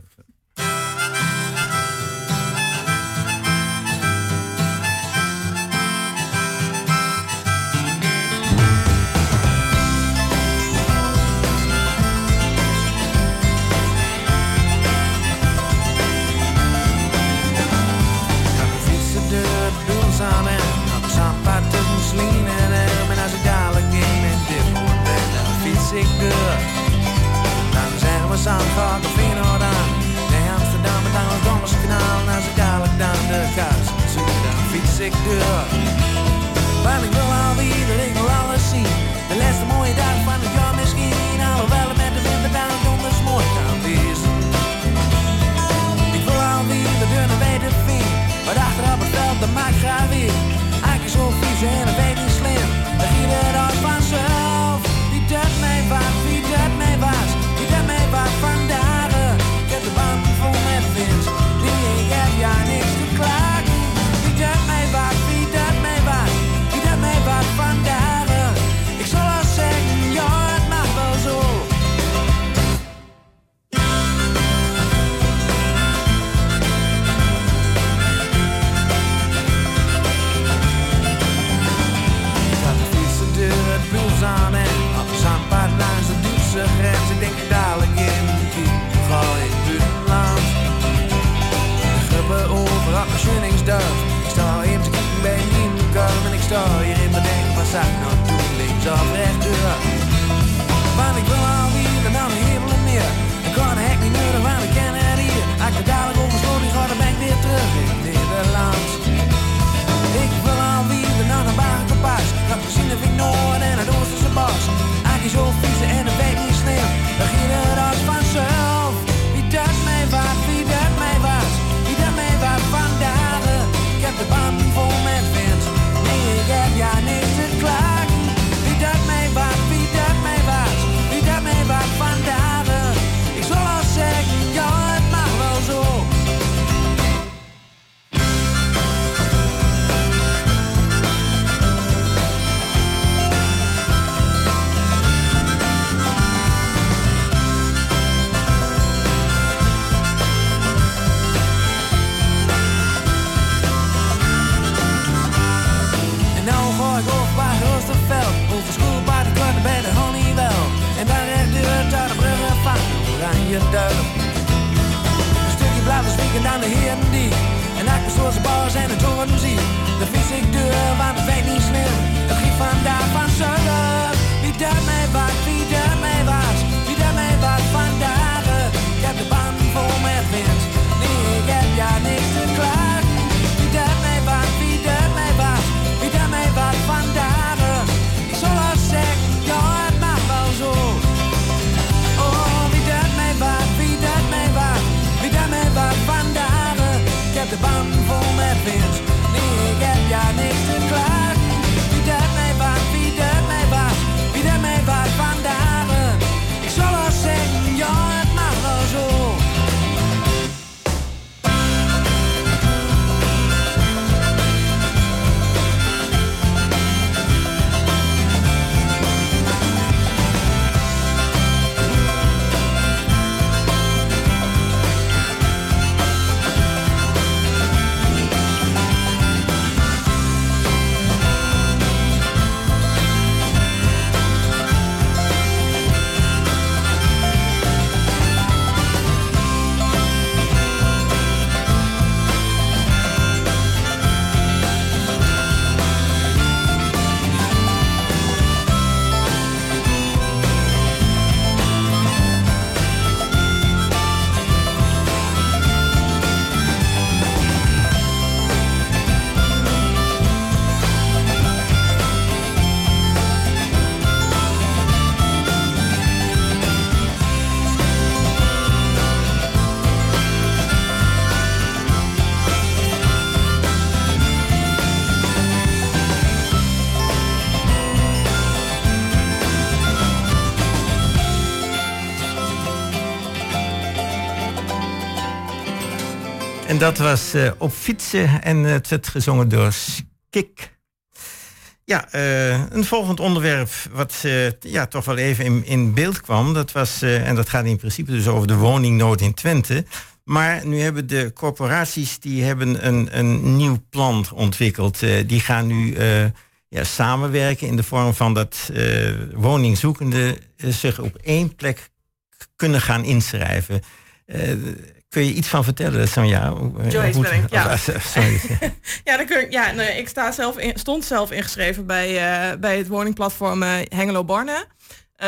samfund och finådan När Amsterdam är dans, de och knall när så galakdan dökas Sudan finns sig död En dat was eh, Op Fietsen en eh, het werd gezongen door Skik. Ja, eh, een volgend onderwerp wat ja, toch wel even in, in beeld kwam. Dat was, en dat gaat in principe dus over de woningnood in Twente. Maar nu hebben de corporaties die hebben een, een nieuw plan ontwikkeld. die gaan nu ja, samenwerken in de vorm van dat woningzoekenden zich op één plek kunnen gaan inschrijven. Kun je iets van vertellen, Sonja? Eh, Joyce ja. Oh, sorry. ja, dan kun ja ik sta zelf in, stond zelf ingeschreven bij, eh, bij het woningplatform eh, Hengelo Borne.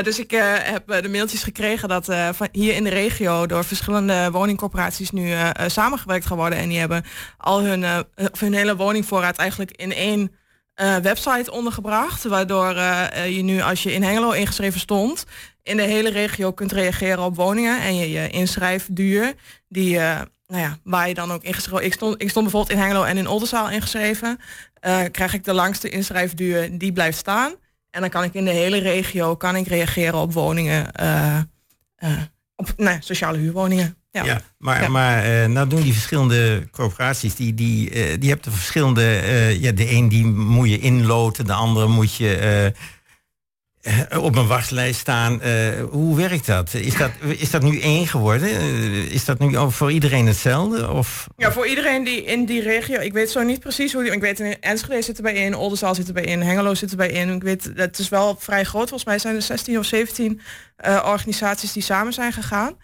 Dus ik heb de mailtjes gekregen dat van hier in de regio door verschillende woningcorporaties nu samengewerkt geworden. En die hebben al hun, hun hele woningvoorraad eigenlijk in één website ondergebracht. Waardoor eh, eh, je nu als je in Hengelo ingeschreven stond, in de hele regio kunt reageren op woningen. En je, inschrijfduur, die, eh, nou ja, waar je dan ook ingeschreven... Ik stond, ik stond bijvoorbeeld in Hengelo en in Oldenzaal ingeschreven. Eh, krijg ik de langste inschrijfduur, die blijft staan. En dan kan ik in de hele regio kan ik reageren op woningen, eh, eh, op ja, sociale huurwoningen. Ja. Ja, maar, Ja. maar eh, nou doen die verschillende corporaties, die, die, eh, die hebben de verschillende, eh, ja, de een die moet je inloten, de andere moet je op een wachtlijst staan. Hoe werkt dat? Is, dat? is dat nu één geworden? Is dat nu voor iedereen hetzelfde? Of, Ja, voor iedereen die in die regio, ik weet zo niet precies hoe die, ik weet in Enschede zit erbij in, Oldenzaal zit erbij in, Hengelo zit erbij in. Ik weet, het is wel vrij groot, volgens mij zijn er 16 of 17 eh, organisaties die samen zijn gegaan.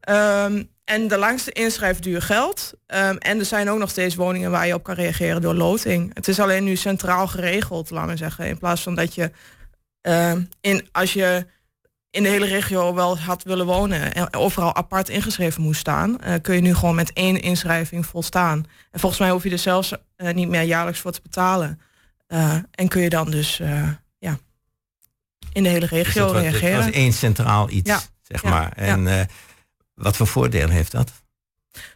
Ehm, en de langste inschrijfduur geldt. Ehm, en er zijn ook nog steeds woningen waar je op kan reageren door loting. Het is alleen nu centraal geregeld, laat maar zeggen. In plaats van dat je, ehm, in, als je in de hele regio wel had willen wonen en overal apart ingeschreven moest staan, eh, kun je nu gewoon met één inschrijving volstaan. En volgens mij hoef je er zelfs eh, niet meer jaarlijks voor te betalen. Eh, en kun je dan dus ja, in de hele is regio dat reageren. was één centraal iets, Ja, zeg ja, maar. En wat voor voordelen heeft dat?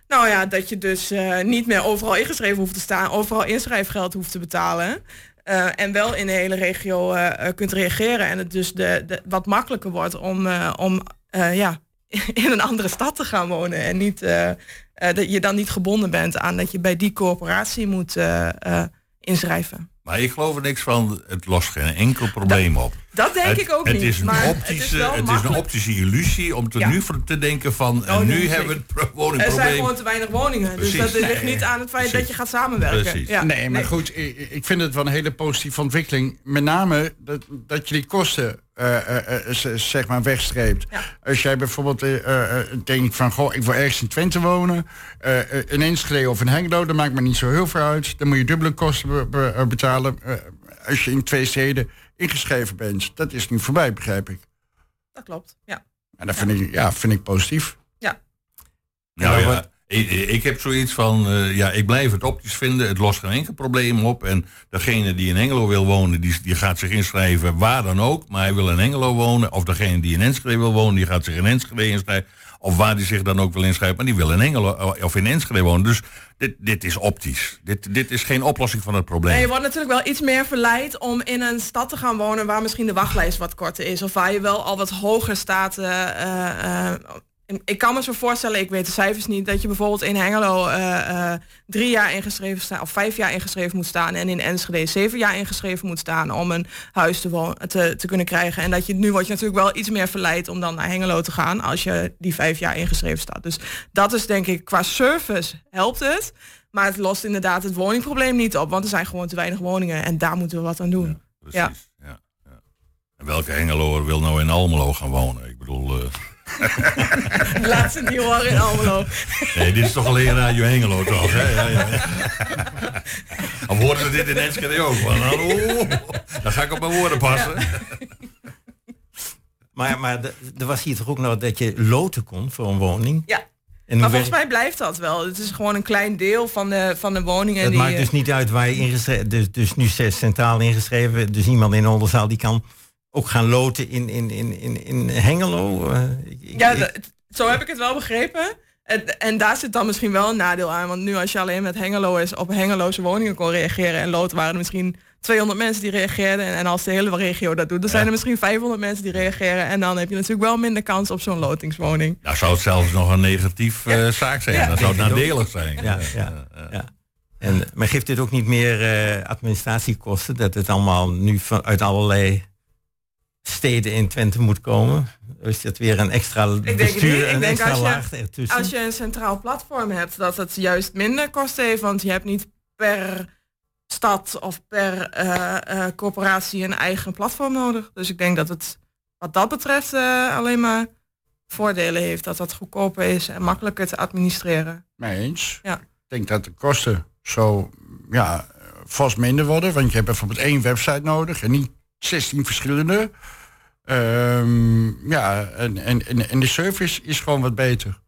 Nou ja, dat je dus eh, niet meer overal ingeschreven hoeft te staan, overal inschrijfgeld hoeft te betalen. eh, en wel in de hele regio eh, kunt reageren. En het dus de, de, wat makkelijker wordt om, eh, om eh, ja, in een andere stad te gaan wonen. En niet, eh, eh, dat je dan niet gebonden bent aan dat je bij die corporatie moet inschrijven. Maar ik geloof er niks van, het lost geen enkel probleem op. Dat denk het, ik ook het niet. Is maar optische, het is wel het is een optische illusie om er Ja. nu voor te denken van, en Oh, nu zeker. hebben we het pro- Er zijn woningprobleem. gewoon te weinig woningen. Precies. Dus dat ligt niet aan het feit Precies. dat je gaat samenwerken. Precies. Ja. nee, maar goed, ik, ik vind het wel een hele positieve ontwikkeling. Met name dat, dat je die kosten eh, eh, eh, zeg maar wegstreept. Ja. Als jij bijvoorbeeld denkt van... goh, ik wil ergens in Twente wonen... in Enschede of in Hengelo, dat maakt me niet zo heel veel uit. Dan moet je dubbele kosten be- be- betalen... als je in twee steden ingeschreven bent. Dat is nu voorbij, begrijp ik. Dat klopt, ja. En dat vind, ik, ja, vind ik positief. Nou Ja, ja, wat- ik, ik heb zoiets van, eh, ja, ik blijf het optisch vinden. Het lost geen enkel probleem op. En degene die in Engelo wil wonen, die, die gaat zich inschrijven waar dan ook. Maar hij wil in Engelo wonen. Of degene die in Enschede wil wonen, die gaat zich in Enschede inschrijven. Of waar die zich dan ook wil inschrijven. Maar die wil in Engelo of in Enschede wonen. Dus dit, dit is optisch. Dit, dit is geen oplossing van het probleem. Je wordt natuurlijk wel iets meer verleid om in een stad te gaan wonen waar misschien de wachtlijst wat korter is. Of waar je wel al wat hoger staat. eh, eh, ik kan me zo voorstellen, ik weet de cijfers niet, dat je bijvoorbeeld in Hengelo eh, eh, drie jaar ingeschreven staat, of vijf jaar ingeschreven moet staan. En in Enschede zeven jaar ingeschreven moet staan om een huis te, wo- te, te kunnen krijgen. En dat je nu word je natuurlijk wel iets meer verleid om dan naar Hengelo te gaan als je die vijf jaar ingeschreven staat. Dus dat is denk ik, qua service helpt het. Maar het lost inderdaad het woningprobleem niet op, want er zijn gewoon te weinig woningen en daar moeten we wat aan doen. Precies. Ja. Ja. Ja, En welke Hengeloer wil nou in Almelo gaan wonen? Ik bedoel, eh, Laat ze niet horen in Almelo. nee, dit is toch alleen Radio Hengelo toch? Hè? Ja, ja. Of horen ze dit in Enschede ook? Van, hallo, dan ga ik op mijn woorden passen. Maar, maar de- er was hier toch ook nog dat je loten kon voor een woning? Ja. En Maar volgens mij blijft dat wel. Het is gewoon een klein deel van de, van de woningen. Het die, maakt eh, dus niet uit waar je ingeschreven dus, dus nu zes centraal ingeschreven. Dus iemand in Oldenzaal die kan ook gaan loten in, in, in, in, in Hengelo. eh, ik- Ja, ik- zo heb ik het wel begrepen. En, en daar zit dan misschien wel een nadeel aan. Want nu als je alleen met Hengelo is op Hengeloze woningen kon reageren. En Lood waren er misschien 200 mensen die reageerden. En, en als de hele regio dat doet, dan zijn er misschien 500 mensen die reageren. En dan heb je natuurlijk wel minder kans op zo'n lotingswoning. Nou zou het zelfs nog een negatief eh, zaak zijn. Ja. Dan zou het nadelig zijn. Ja, ja, ja. En, maar geeft dit ook niet meer eh, administratiekosten? Dat het allemaal nu van, uit allerlei steden in Twente moet komen? Is dat weer een extra het bestuur, niet. Ik een denk extra als je- laag ertussen? Als je een centraal platform hebt, dat het juist minder kosten heeft. Want je hebt niet per stad of per eh, eh, corporatie een eigen platform nodig. Dus ik denk dat het wat dat betreft eh, alleen maar voordelen heeft. Dat dat goedkoper is en makkelijker te administreren. Mee eens. Ja. Ik denk dat de kosten zo ja, vast minder worden. Want je hebt bijvoorbeeld één website nodig en niet 16 verschillende. Ehm, ja, en, en, en, de service is gewoon wat beter.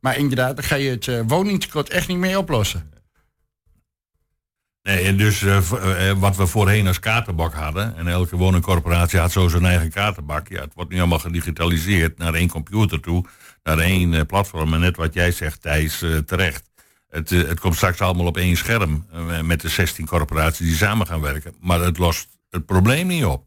Maar inderdaad, dan ga je het eh, woningtekort echt niet meer oplossen. Nee, en dus eh, eh, wat we voorheen als kaartenbak hadden, en elke woningcorporatie had zo zijn eigen kaartenbak. Ja, het wordt nu allemaal gedigitaliseerd naar één computer toe, naar één platform. En net wat jij zegt, Thijs, terecht. Het, het komt straks allemaal op één scherm met de 16 corporaties die samen gaan werken. Maar het lost het probleem niet op.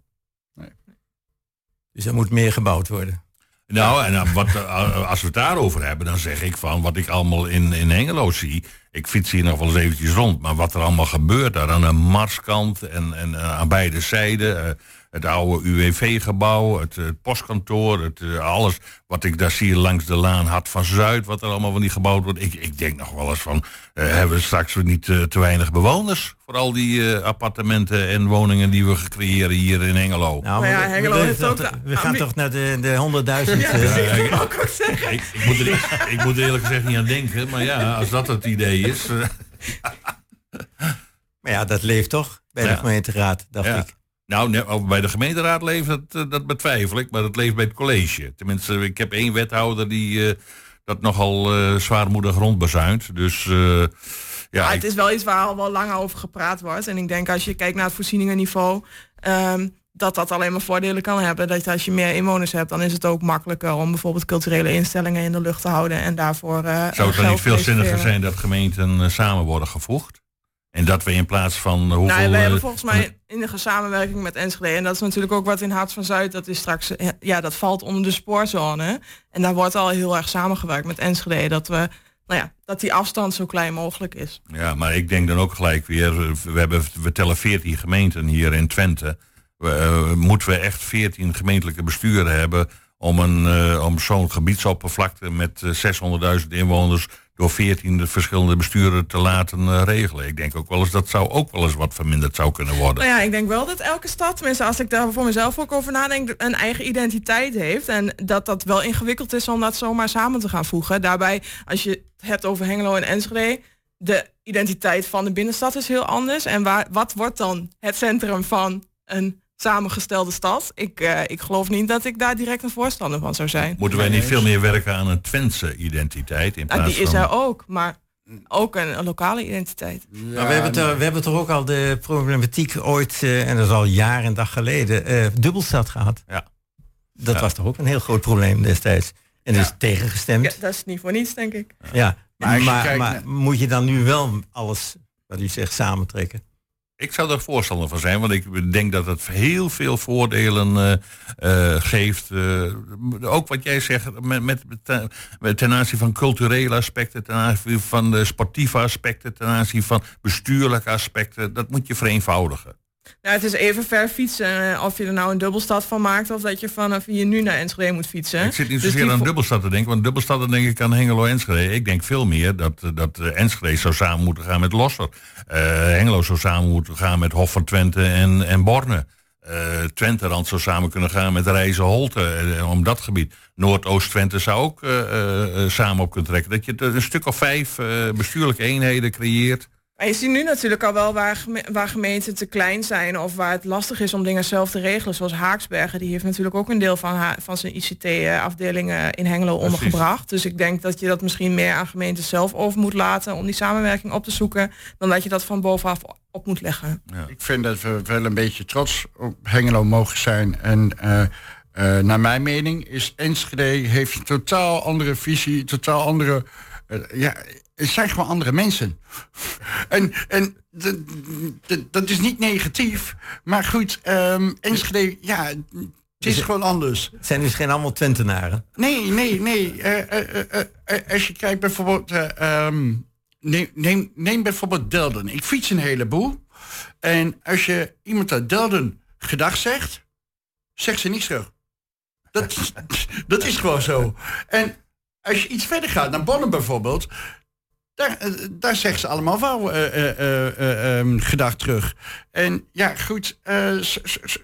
Dus er moet meer gebouwd worden. Nou, en dan wat, eh, als we het daarover hebben, dan zeg ik van wat ik allemaal in, in Hengelo zie. Ik fiets hier nog wel eens eventjes rond, maar wat er allemaal gebeurt daar aan de Marskant en, en eh, aan beide zijden. Het oude UWV-gebouw, het, eh, postkantoor, het, eh, alles wat ik daar zie langs de laan Hart van Zuid, wat er allemaal van die gebouwd wordt. Ik, ik denk nog wel eens van, eh, hebben we straks niet te weinig bewoners voor al die eh, appartementen en woningen die we creëren hier in Hengelo? Nou, Maar ja, we- Hengelo we, ook we- gaan toch naar de, de 100.000. Ja, eh, precies, dat wou ik. Ik, ik, moet er, ik moet er eerlijk gezegd niet aan denken, maar ja, als dat het idee is. maar ja, dat leeft toch bij de Ja. gemeenteraad, dacht Ja. ik. Nou, bij de gemeenteraad leeft dat, eh, dat betwijfel ik, maar dat leeft bij het college. Tenminste, ik heb één wethouder die eh, dat nogal eh, zwaarmoedig rondbezuint. Dus ja, het is wel iets waar al wel lang over gepraat wordt. En ik denk als je kijkt naar het voorzieningenniveau, ehm, dat dat alleen maar voordelen kan hebben. Dat als je meer inwoners hebt, dan is het ook makkelijker om bijvoorbeeld culturele instellingen in de lucht te houden en daarvoor. zou het dan niet veel zinniger zijn dat gemeenten samen worden gevoegd? En dat we in plaats van eh, hoeveel... Nou, we hebben eh, volgens mij innige samenwerking met Enschede. En dat is natuurlijk ook wat in Hart van Zuid, dat is straks, eh, ja, dat valt onder de spoorzone. En daar wordt al heel erg samengewerkt met Enschede. Dat we, nou ja, dat die afstand zo klein mogelijk is. Ja, maar ik denk dan ook gelijk weer, we, hebben, we tellen 14 gemeenten hier in Twente. We, moeten we echt 14 gemeentelijke besturen hebben om, een, om zo'n gebiedsoppervlakte met eh, 600.000 inwoners door 14 verschillende besturen te laten eh, regelen. Ik denk ook wel eens dat zou ook wel eens wat verminderd zou kunnen worden. Nou ja, ik denk wel dat elke stad, tenminste als ik daar voor mezelf ook over nadenk, een eigen identiteit heeft. En dat dat wel ingewikkeld is om dat zomaar samen te gaan voegen. Daarbij, als je het hebt over Hengelo en Enschede, de identiteit van de binnenstad is heel anders. En waar, wat wordt dan het centrum van een samengestelde stad? Ik, eh, ik geloof niet dat ik daar direct een voorstander van zou zijn. Moeten wij niet veel meer werken aan een Twentse identiteit in Nou, plaats die is van... er ook, maar ook een, een lokale identiteit. maar we hebben, toch, we hebben toch ook al de problematiek ooit, eh, en dat is al jaren en dag geleden, eh, dubbelstad gehad. Ja. Dat Ja. was toch ook een heel groot probleem destijds. En is tegengestemd. Ja, dat is niet voor niets, denk ik. Ja, Maar maar, maar, moet je dan nu wel alles, wat u zegt, samentrekken? Ik zou er voorstander van zijn, want ik denk dat het heel veel voordelen eh, eh, geeft. eh, ook wat jij zegt, met, met, met- ten aanzien van culturele aspecten, ten aanzien van de sportieve aspecten, ten aanzien van bestuurlijke aspecten. Dat moet je vereenvoudigen. Nou, het is even ver fietsen. eh, Of je er nou een dubbelstad van maakt of dat je vanaf hier nu naar Enschede moet fietsen. Ik zit niet Dus zozeer aan dubbelstad te denken, want dubbelstad dan denk ik aan Hengelo Enschede. Ik denk veel meer dat, eh, dat eh, Enschede zou samen moeten gaan met Losser. Eh, Hengelo zou samen moeten gaan met Hof van Twente en, en Borne. Eh Twente dan zou samen kunnen gaan met Reizen Holte, om dat gebied. Noordoost-Twente zou ook samen op kunnen trekken. Dat je een stuk of vijf bestuurlijke eenheden creëert. Maar je ziet nu natuurlijk al wel waar, waar gemeenten te klein zijn of waar het lastig is om dingen zelf te regelen. Zoals Haaksbergen, die heeft natuurlijk ook een deel van, van zijn ICT-afdelingen in Hengelo Precies. ondergebracht. Dus ik denk dat je dat misschien meer aan gemeenten zelf over moet laten om die samenwerking op te zoeken, dan dat je dat van bovenaf op moet leggen. Ik vind dat we wel een beetje trots op Hengelo mogen zijn. En eh, eh, naar mijn mening is Enschede heeft een totaal andere visie, totaal andere. eh, ja, het zijn gewoon andere mensen. en en dat is niet negatief, maar goed, ehm, Enschede, ja, het is gewoon anders. Het zijn dus geen allemaal Twentenaren. Nee, nee, nee. Eh, eh, eh, als je kijkt bijvoorbeeld... eh, ehm, neem, neem, neem bijvoorbeeld Delden. Ik fiets een heleboel. En als je iemand uit Delden gedag zegt... zegt ze niets terug. Dat, dat is gewoon zo. En als je iets verder gaat, naar Bonn bijvoorbeeld... Daar, eh, daar zeggen ze allemaal wel eh, eh, eh, eh, ehm, gedag terug. En ja, goed, eh, zo,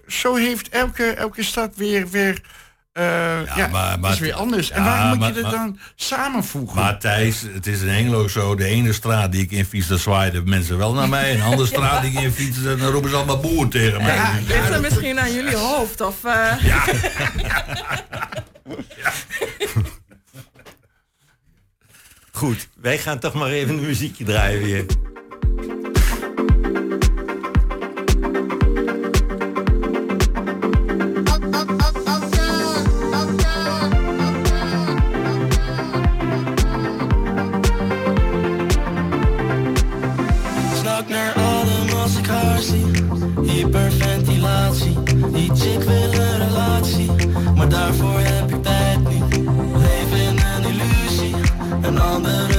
zo- heeft elke, elke stad weer, weer eh, ja, maar- maar- is weer anders. En Ja, waarom moet maar- je dat maar- dan samenvoegen? Maar Thijs, het is in Engelo zo, de ene straat die ik in fiets, de mensen wel naar mij. En de andere straat die ik in fiets, dan roepen ze allemaal boer tegen mij. Ja, Ligt er misschien aan jullie hoofd? Of, eh, Goed, wij gaan toch maar even een muziekje draaien weer. Hyperventilatie Die chick wil een relatie Maar daarvoor Een andere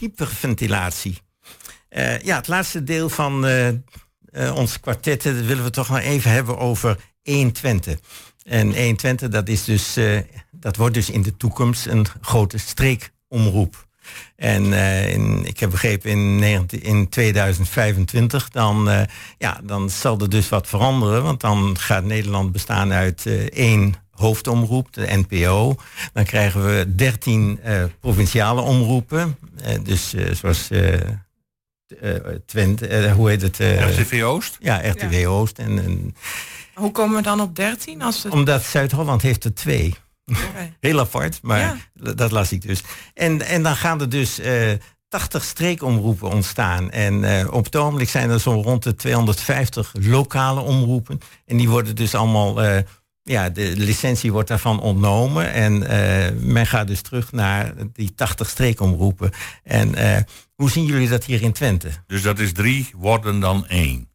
hyperventilatie. Eh, ja, het laatste deel van eh, ons kwartetten dat willen we toch nog even hebben over 120. En 120, dat, is dus, dat wordt dus in de toekomst een grote streekomroep. En in, ik heb begrepen in, 19 in 2025, dan, ja, dan zal er dus wat veranderen. Want dan gaat Nederland bestaan uit eh, één hoofdomroep, de NPO. Dan krijgen we 13 eh, provinciale omroepen. Eh, dus eh, zoals Twente, eh, hoe heet het? eh, RTV Oost? Ja, RTW Oost. En, en, hoe komen we dan op 13? Als het... omdat Zuid-Holland heeft er twee. Oké. Heel apart, maar Ja. dat las ik dus. En, en dan gaan er dus eh 80 streekomroepen ontstaan. En eh, op het ogenblik zijn er zo rond de 250 lokale omroepen. En die worden dus allemaal, eh, ja, de licentie wordt daarvan ontnomen. En eh, men gaat dus terug naar die 80 streekomroepen. En eh, hoe zien jullie dat hier in Twente? Dus dat is drie worden dan één.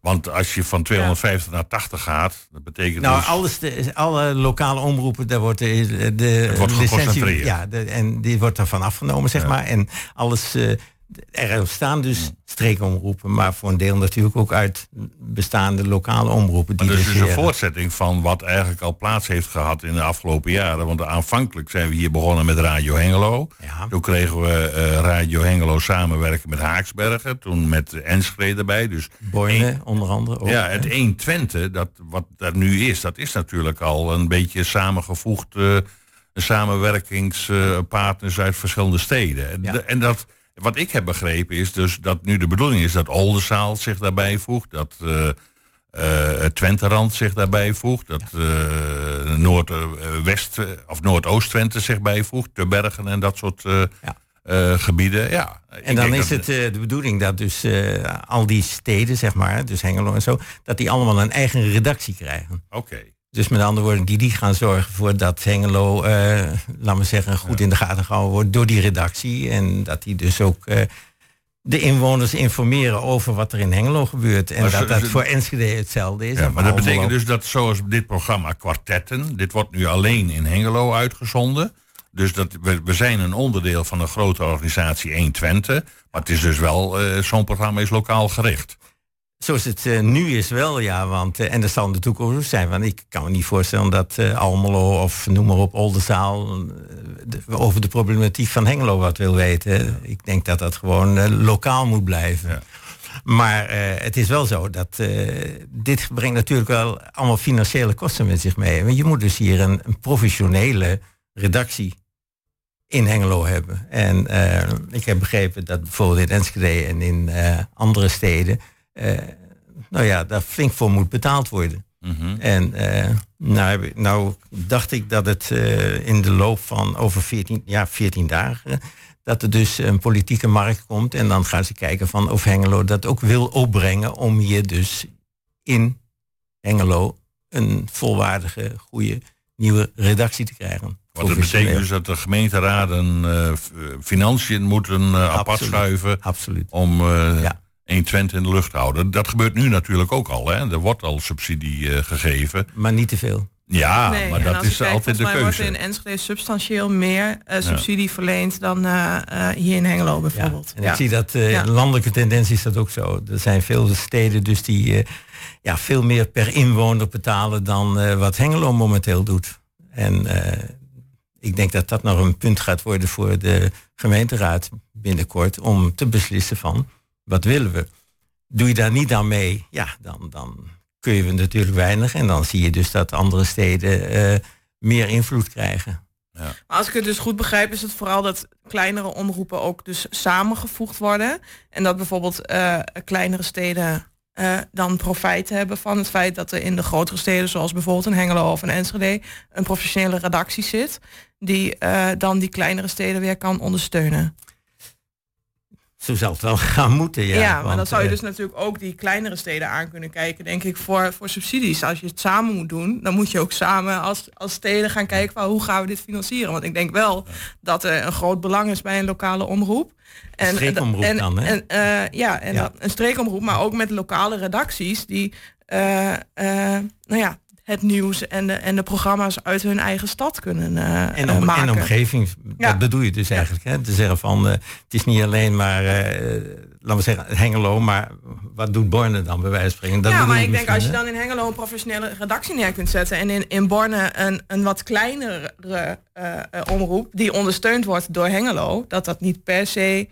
Want als je van 250 naar 80 gaat, dat betekent Nou, dus... alles de, alle lokale omroepen, daar wordt de, de wordt geconcentreerd. Ja, de, en die wordt daarvan afgenomen, zeg Ja. maar. En alles, eh, er staan dus streekomroepen, maar voor een deel natuurlijk ook uit bestaande lokale omroepen. Maar Die dat is dus een voortzetting van wat eigenlijk al plaats heeft gehad in de afgelopen jaren. Want aanvankelijk zijn we hier begonnen met Radio Hengelo. Ja. Toen kregen we eh, Radio Hengelo samenwerken met Haaksbergen. Toen met Enschede erbij. Dus Borne, onder andere. Ook, ja, het 1 Twente, dat, wat daar nu is, dat is natuurlijk al een beetje samengevoegd eh, samenwerkingspartners uit verschillende steden. Ja. En dat, wat ik heb begrepen is dus dat nu de bedoeling is dat Oldenzaal zich daarbij voegt, dat eh eh, Twenterand zich daarbij voegt, dat eh Noordwest of Noordoost-Twente zich bijvoegt, de Bergen en dat soort Ja. gebieden. Ja, En dan is het de bedoeling dat dus al die steden, zeg maar, dus Hengelo en zo, dat die allemaal een eigen redactie krijgen. Oké. Dus met andere woorden, die, die gaan zorgen voor dat Hengelo, eh laten we zeggen, goed in de gaten gehouden wordt door die redactie. En dat die dus ook eh, de inwoners informeren over wat er in Hengelo gebeurt. En Maar dat dat voor Enschede hetzelfde is. Ja, maar dat betekent dus dat zoals dit programma Kwartetten, dit wordt nu alleen in Hengelo uitgezonden. Dus dat, we, we zijn een onderdeel van een grote organisatie 120. Maar het is dus wel, eh, zo'n programma is lokaal gericht. Zoals het eh, nu is wel, ja. Want, eh, en dat zal in de toekomst ook zijn. Want ik kan me niet voorstellen dat eh, Almelo of noem maar op Oldenzaal... de- over de problematiek van Hengelo wat wil weten. Ik denk dat dat gewoon lokaal moet blijven. Maar het is wel zo dat dit brengt natuurlijk wel allemaal financiële kosten met zich mee. Want je moet dus hier een, een professionele redactie in Hengelo hebben. En ik heb begrepen dat bijvoorbeeld in Enschede en in andere steden, nou ja, daar flink voor moet betaald worden. Mhm. En eh, nou, nou dacht ik dat het eh, in de loop van over 14, ja, 14 dagen, dat er dus een politieke markt komt. En dan gaan ze kijken van of Hengelo dat ook wil opbrengen om hier dus in Hengelo een volwaardige, goede nieuwe redactie te krijgen. Want dat betekent dus dat de gemeenteraden eh, eh, financiën moeten eh, apart schuiven Absoluut. om eh Ja. 120 in de lucht houden. Dat gebeurt nu natuurlijk ook al. Hè? Er wordt al subsidie eh, gegeven. Maar niet te veel. Ja, Nee, maar dat is kijkt, altijd de keuze. wordt in Enschede substantieel meer eh, subsidie verleend dan eh, eh, hier in Hengelo bijvoorbeeld. En ik zie dat eh, Ja. landelijke tendentie is dat ook zo. Er zijn veel steden dus die eh, ja, veel meer per inwoner betalen dan eh, wat Hengelo momenteel doet. En eh, ik denk dat dat nog een punt gaat worden voor de gemeenteraad binnenkort om te beslissen van wat willen we. Doe je daar niet aan mee, ja, dan, dan kun je natuurlijk weinig. En dan zie je dus dat andere steden eh, meer invloed krijgen. Maar als ik het dus goed begrijp, is het vooral dat kleinere omroepen ook dus samengevoegd worden. En dat bijvoorbeeld eh, kleinere steden eh, dan profijt hebben van het feit dat er in de grotere steden, zoals bijvoorbeeld in Hengelo of in Enschede, een professionele redactie zit. Die eh, dan die kleinere steden weer kan ondersteunen. Zo zal het wel gaan moeten, ja. Ja, maar want, dan zou je eh, dus natuurlijk ook die kleinere steden aan kunnen kijken, denk ik, voor, voor subsidies. Als je het samen moet doen, dan moet je ook samen als, als steden gaan kijken van hoe gaan we dit financieren. Want ik denk wel dat er een groot belang is bij een lokale omroep. En, streekomroep en, dan, hè? En, eh, ja, en Ja. Een streekomroep, maar ook met lokale redacties die eh, eh, nou ja, het nieuws en de, en de programma's uit hun eigen stad kunnen eh, En, om, maken. en omgeving, Ja. dat bedoel je dus eigenlijk. Hè? Te zeggen van, eh, het is niet alleen maar, eh, laten we zeggen, Hengelo, maar wat doet Borne dan bij wijze van spreken? Dat ja, maar ik denk als je dan in Hengelo een professionele redactie neer kunt zetten en in, in Borne een, een wat kleinere omroep die ondersteund wordt door Hengelo, dat dat niet per se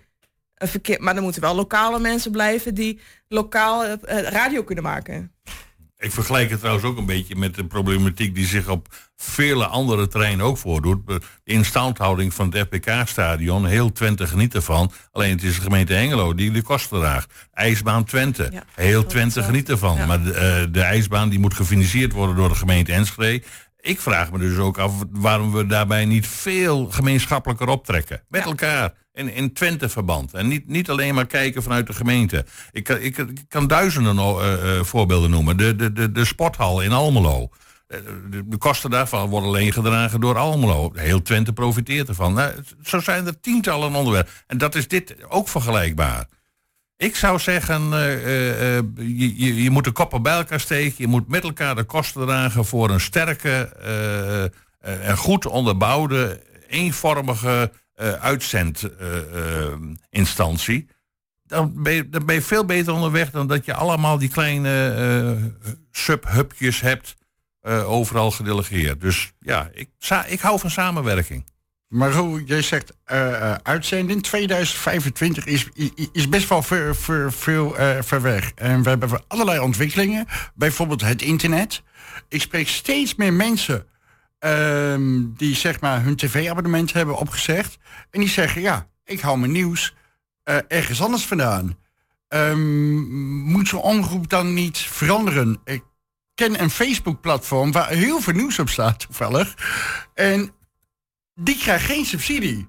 een verkeer, maar er moeten wel lokale mensen blijven die lokaal radio kunnen maken. Ik vergelijk het trouwens ook een beetje met de problematiek die zich op vele andere terreinen ook voordoet. De instandhouding van het FPK-stadion, heel Twente geniet ervan. Alleen het is de gemeente Hengelo die de kosten draagt. IJsbaan Twente, Ja, heel Twente is, geniet ervan. ja. Maar de, eh, de ijsbaan die moet gefinancierd worden door de gemeente Enschede. Ik vraag me dus ook af waarom we daarbij niet veel gemeenschappelijker optrekken. Met Ja. elkaar. In, Twente-verband. En niet, niet alleen maar kijken vanuit de gemeente. Ik, kan- ik, kan duizenden eh, eh, voorbeelden noemen. De, de, de, de sporthal in Almelo. Eh, De, kosten daarvan worden alleen gedragen door Almelo. Heel Twente profiteert ervan. Nou, zo zijn er tientallen onderwerpen. En dat is dit ook vergelijkbaar. Ik zou zeggen, je, je, je moet de koppen bij elkaar steken. Je moet met elkaar de kosten dragen voor een sterke en goed onderbouwde, eenvormige eh uitzendinstantie. dan, ben je, dan ben je veel beter onderweg dan dat je allemaal die kleine eh sub-hubjes hebt eh, overal gedelegeerd. Dus ja, ik, ik hou van samenwerking. Maar hoe jij zegt eh, eh, uitzending 2025 is, is best wel ver, ver, veel eh, ver weg. En we hebben allerlei ontwikkelingen. Bijvoorbeeld het internet. Ik spreek steeds meer mensen ehm, die zeg maar hun tv-abonnement hebben opgezegd. En die zeggen ja, ik hou mijn nieuws eh, ergens anders vandaan. Ehm, moet zo'n omroep dan niet veranderen? Ik ken een Facebook-platform waar heel veel nieuws op staat toevallig. En die krijgt geen subsidie.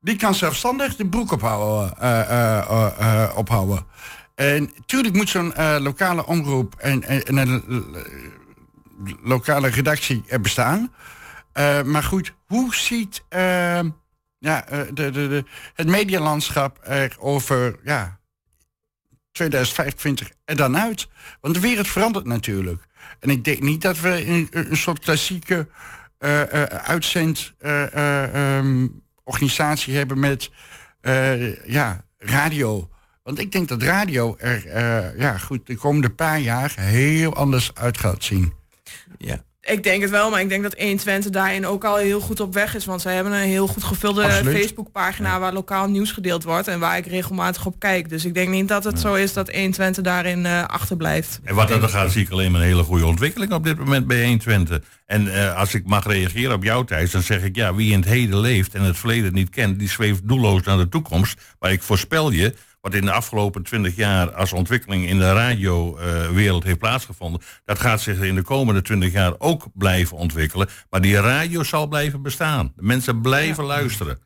Die kan zelfstandig de broek ophouden. eh, eh, ophouden. En tuurlijk moet zo'n lokale omroep en, en, en lokale redactie bestaan. Eh, maar goed, hoe ziet eh, ja, eh, de, de, de, het medialandschap er over ja, 2025 er dan uit? Want de wereld verandert natuurlijk. En ik denk niet dat we een, een soort klassieke uitzend eh, eh, ehm, hebben met ja, radio. Want ik denk dat radio er ja, goed, de komende paar jaar heel anders uit gaat zien. Ja. Ik denk het wel, maar ik denk dat 120 daarin ook al heel goed op weg is. Want zij hebben een heel goed gevulde Absoluut. Facebookpagina waar lokaal nieuws gedeeld wordt. En waar ik regelmatig op kijk. Dus ik denk niet dat het zo is dat 120 daarin eh, achterblijft. En wat dat er gaat, zie ik alleen maar een hele goede ontwikkeling op dit moment bij 120. En eh, als ik mag reageren op jouw tijd, dan zeg ik ja, wie in het heden leeft en het verleden niet kent, die zweeft doelloos naar de toekomst. Maar ik voorspel je, wat in de afgelopen 20 jaar als ontwikkeling in de radiowereld heeft plaatsgevonden, dat gaat zich in de komende 20 jaar ook blijven ontwikkelen. Maar die radio zal blijven bestaan. De mensen blijven luisteren.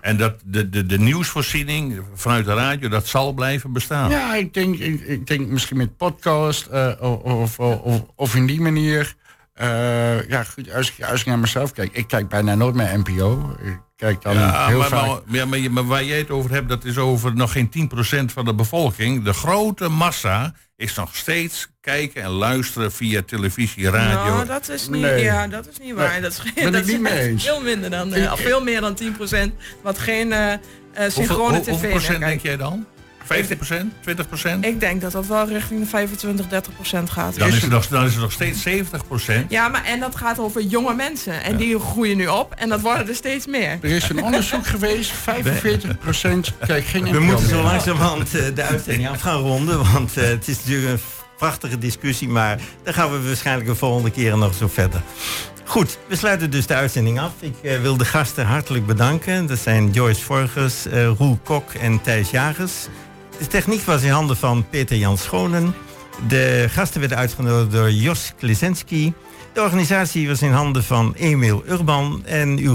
En dat de, de, de nieuwsvoorziening vanuit de radio, dat zal blijven bestaan. Ja, ik denk, ik, ik denk misschien met podcast eh, of, of, of, of in die manier. Eh, ja, goed, als ik, als ik naar mezelf kijk, ik kijk bijna nooit meer NPO. Ik kijk dan Ja, heel maar, vaak. maar, ja, maar, je- maar waar jij het over hebt, dat is over nog geen 10% van de bevolking. De grote massa is nog steeds kijken en luisteren via televisie, radio. Nou, dat is niet, Nee. ja, dat is niet waar. Nee, dat is, ben dat ik niet is mee echt eens. veel minder dan, eh, veel meer dan 10%. Wat geen eh eh, hoeveel, synchrone hoe- tv hoeveel procent denk jij dan? 50%? 20%? Ik denk dat dat wel richting de 25, 30 procent gaat. Dan is, het nog, dan is het nog steeds 70%. Ja, maar en dat gaat over jonge mensen. En die groeien nu op. En dat worden er steeds meer. Er is een onderzoek geweest, 45% kijkt geen We moeten zo langzamerhand eh, de uitzending af gaan ronden. Want eh, het is natuurlijk een prachtige discussie. Maar daar gaan we waarschijnlijk de volgende keer nog zo verder. Goed, we sluiten dus de uitzending af. Ik eh, wil de gasten hartelijk bedanken. Dat zijn Joyce Vorgers, eh, Roel Kok en Thijs Jagers. De techniek was in handen van Peter Jan Schonen. De gasten werden uitgenodigd door Jos Klesinski. De organisatie was in handen van Emiel Urban. En uw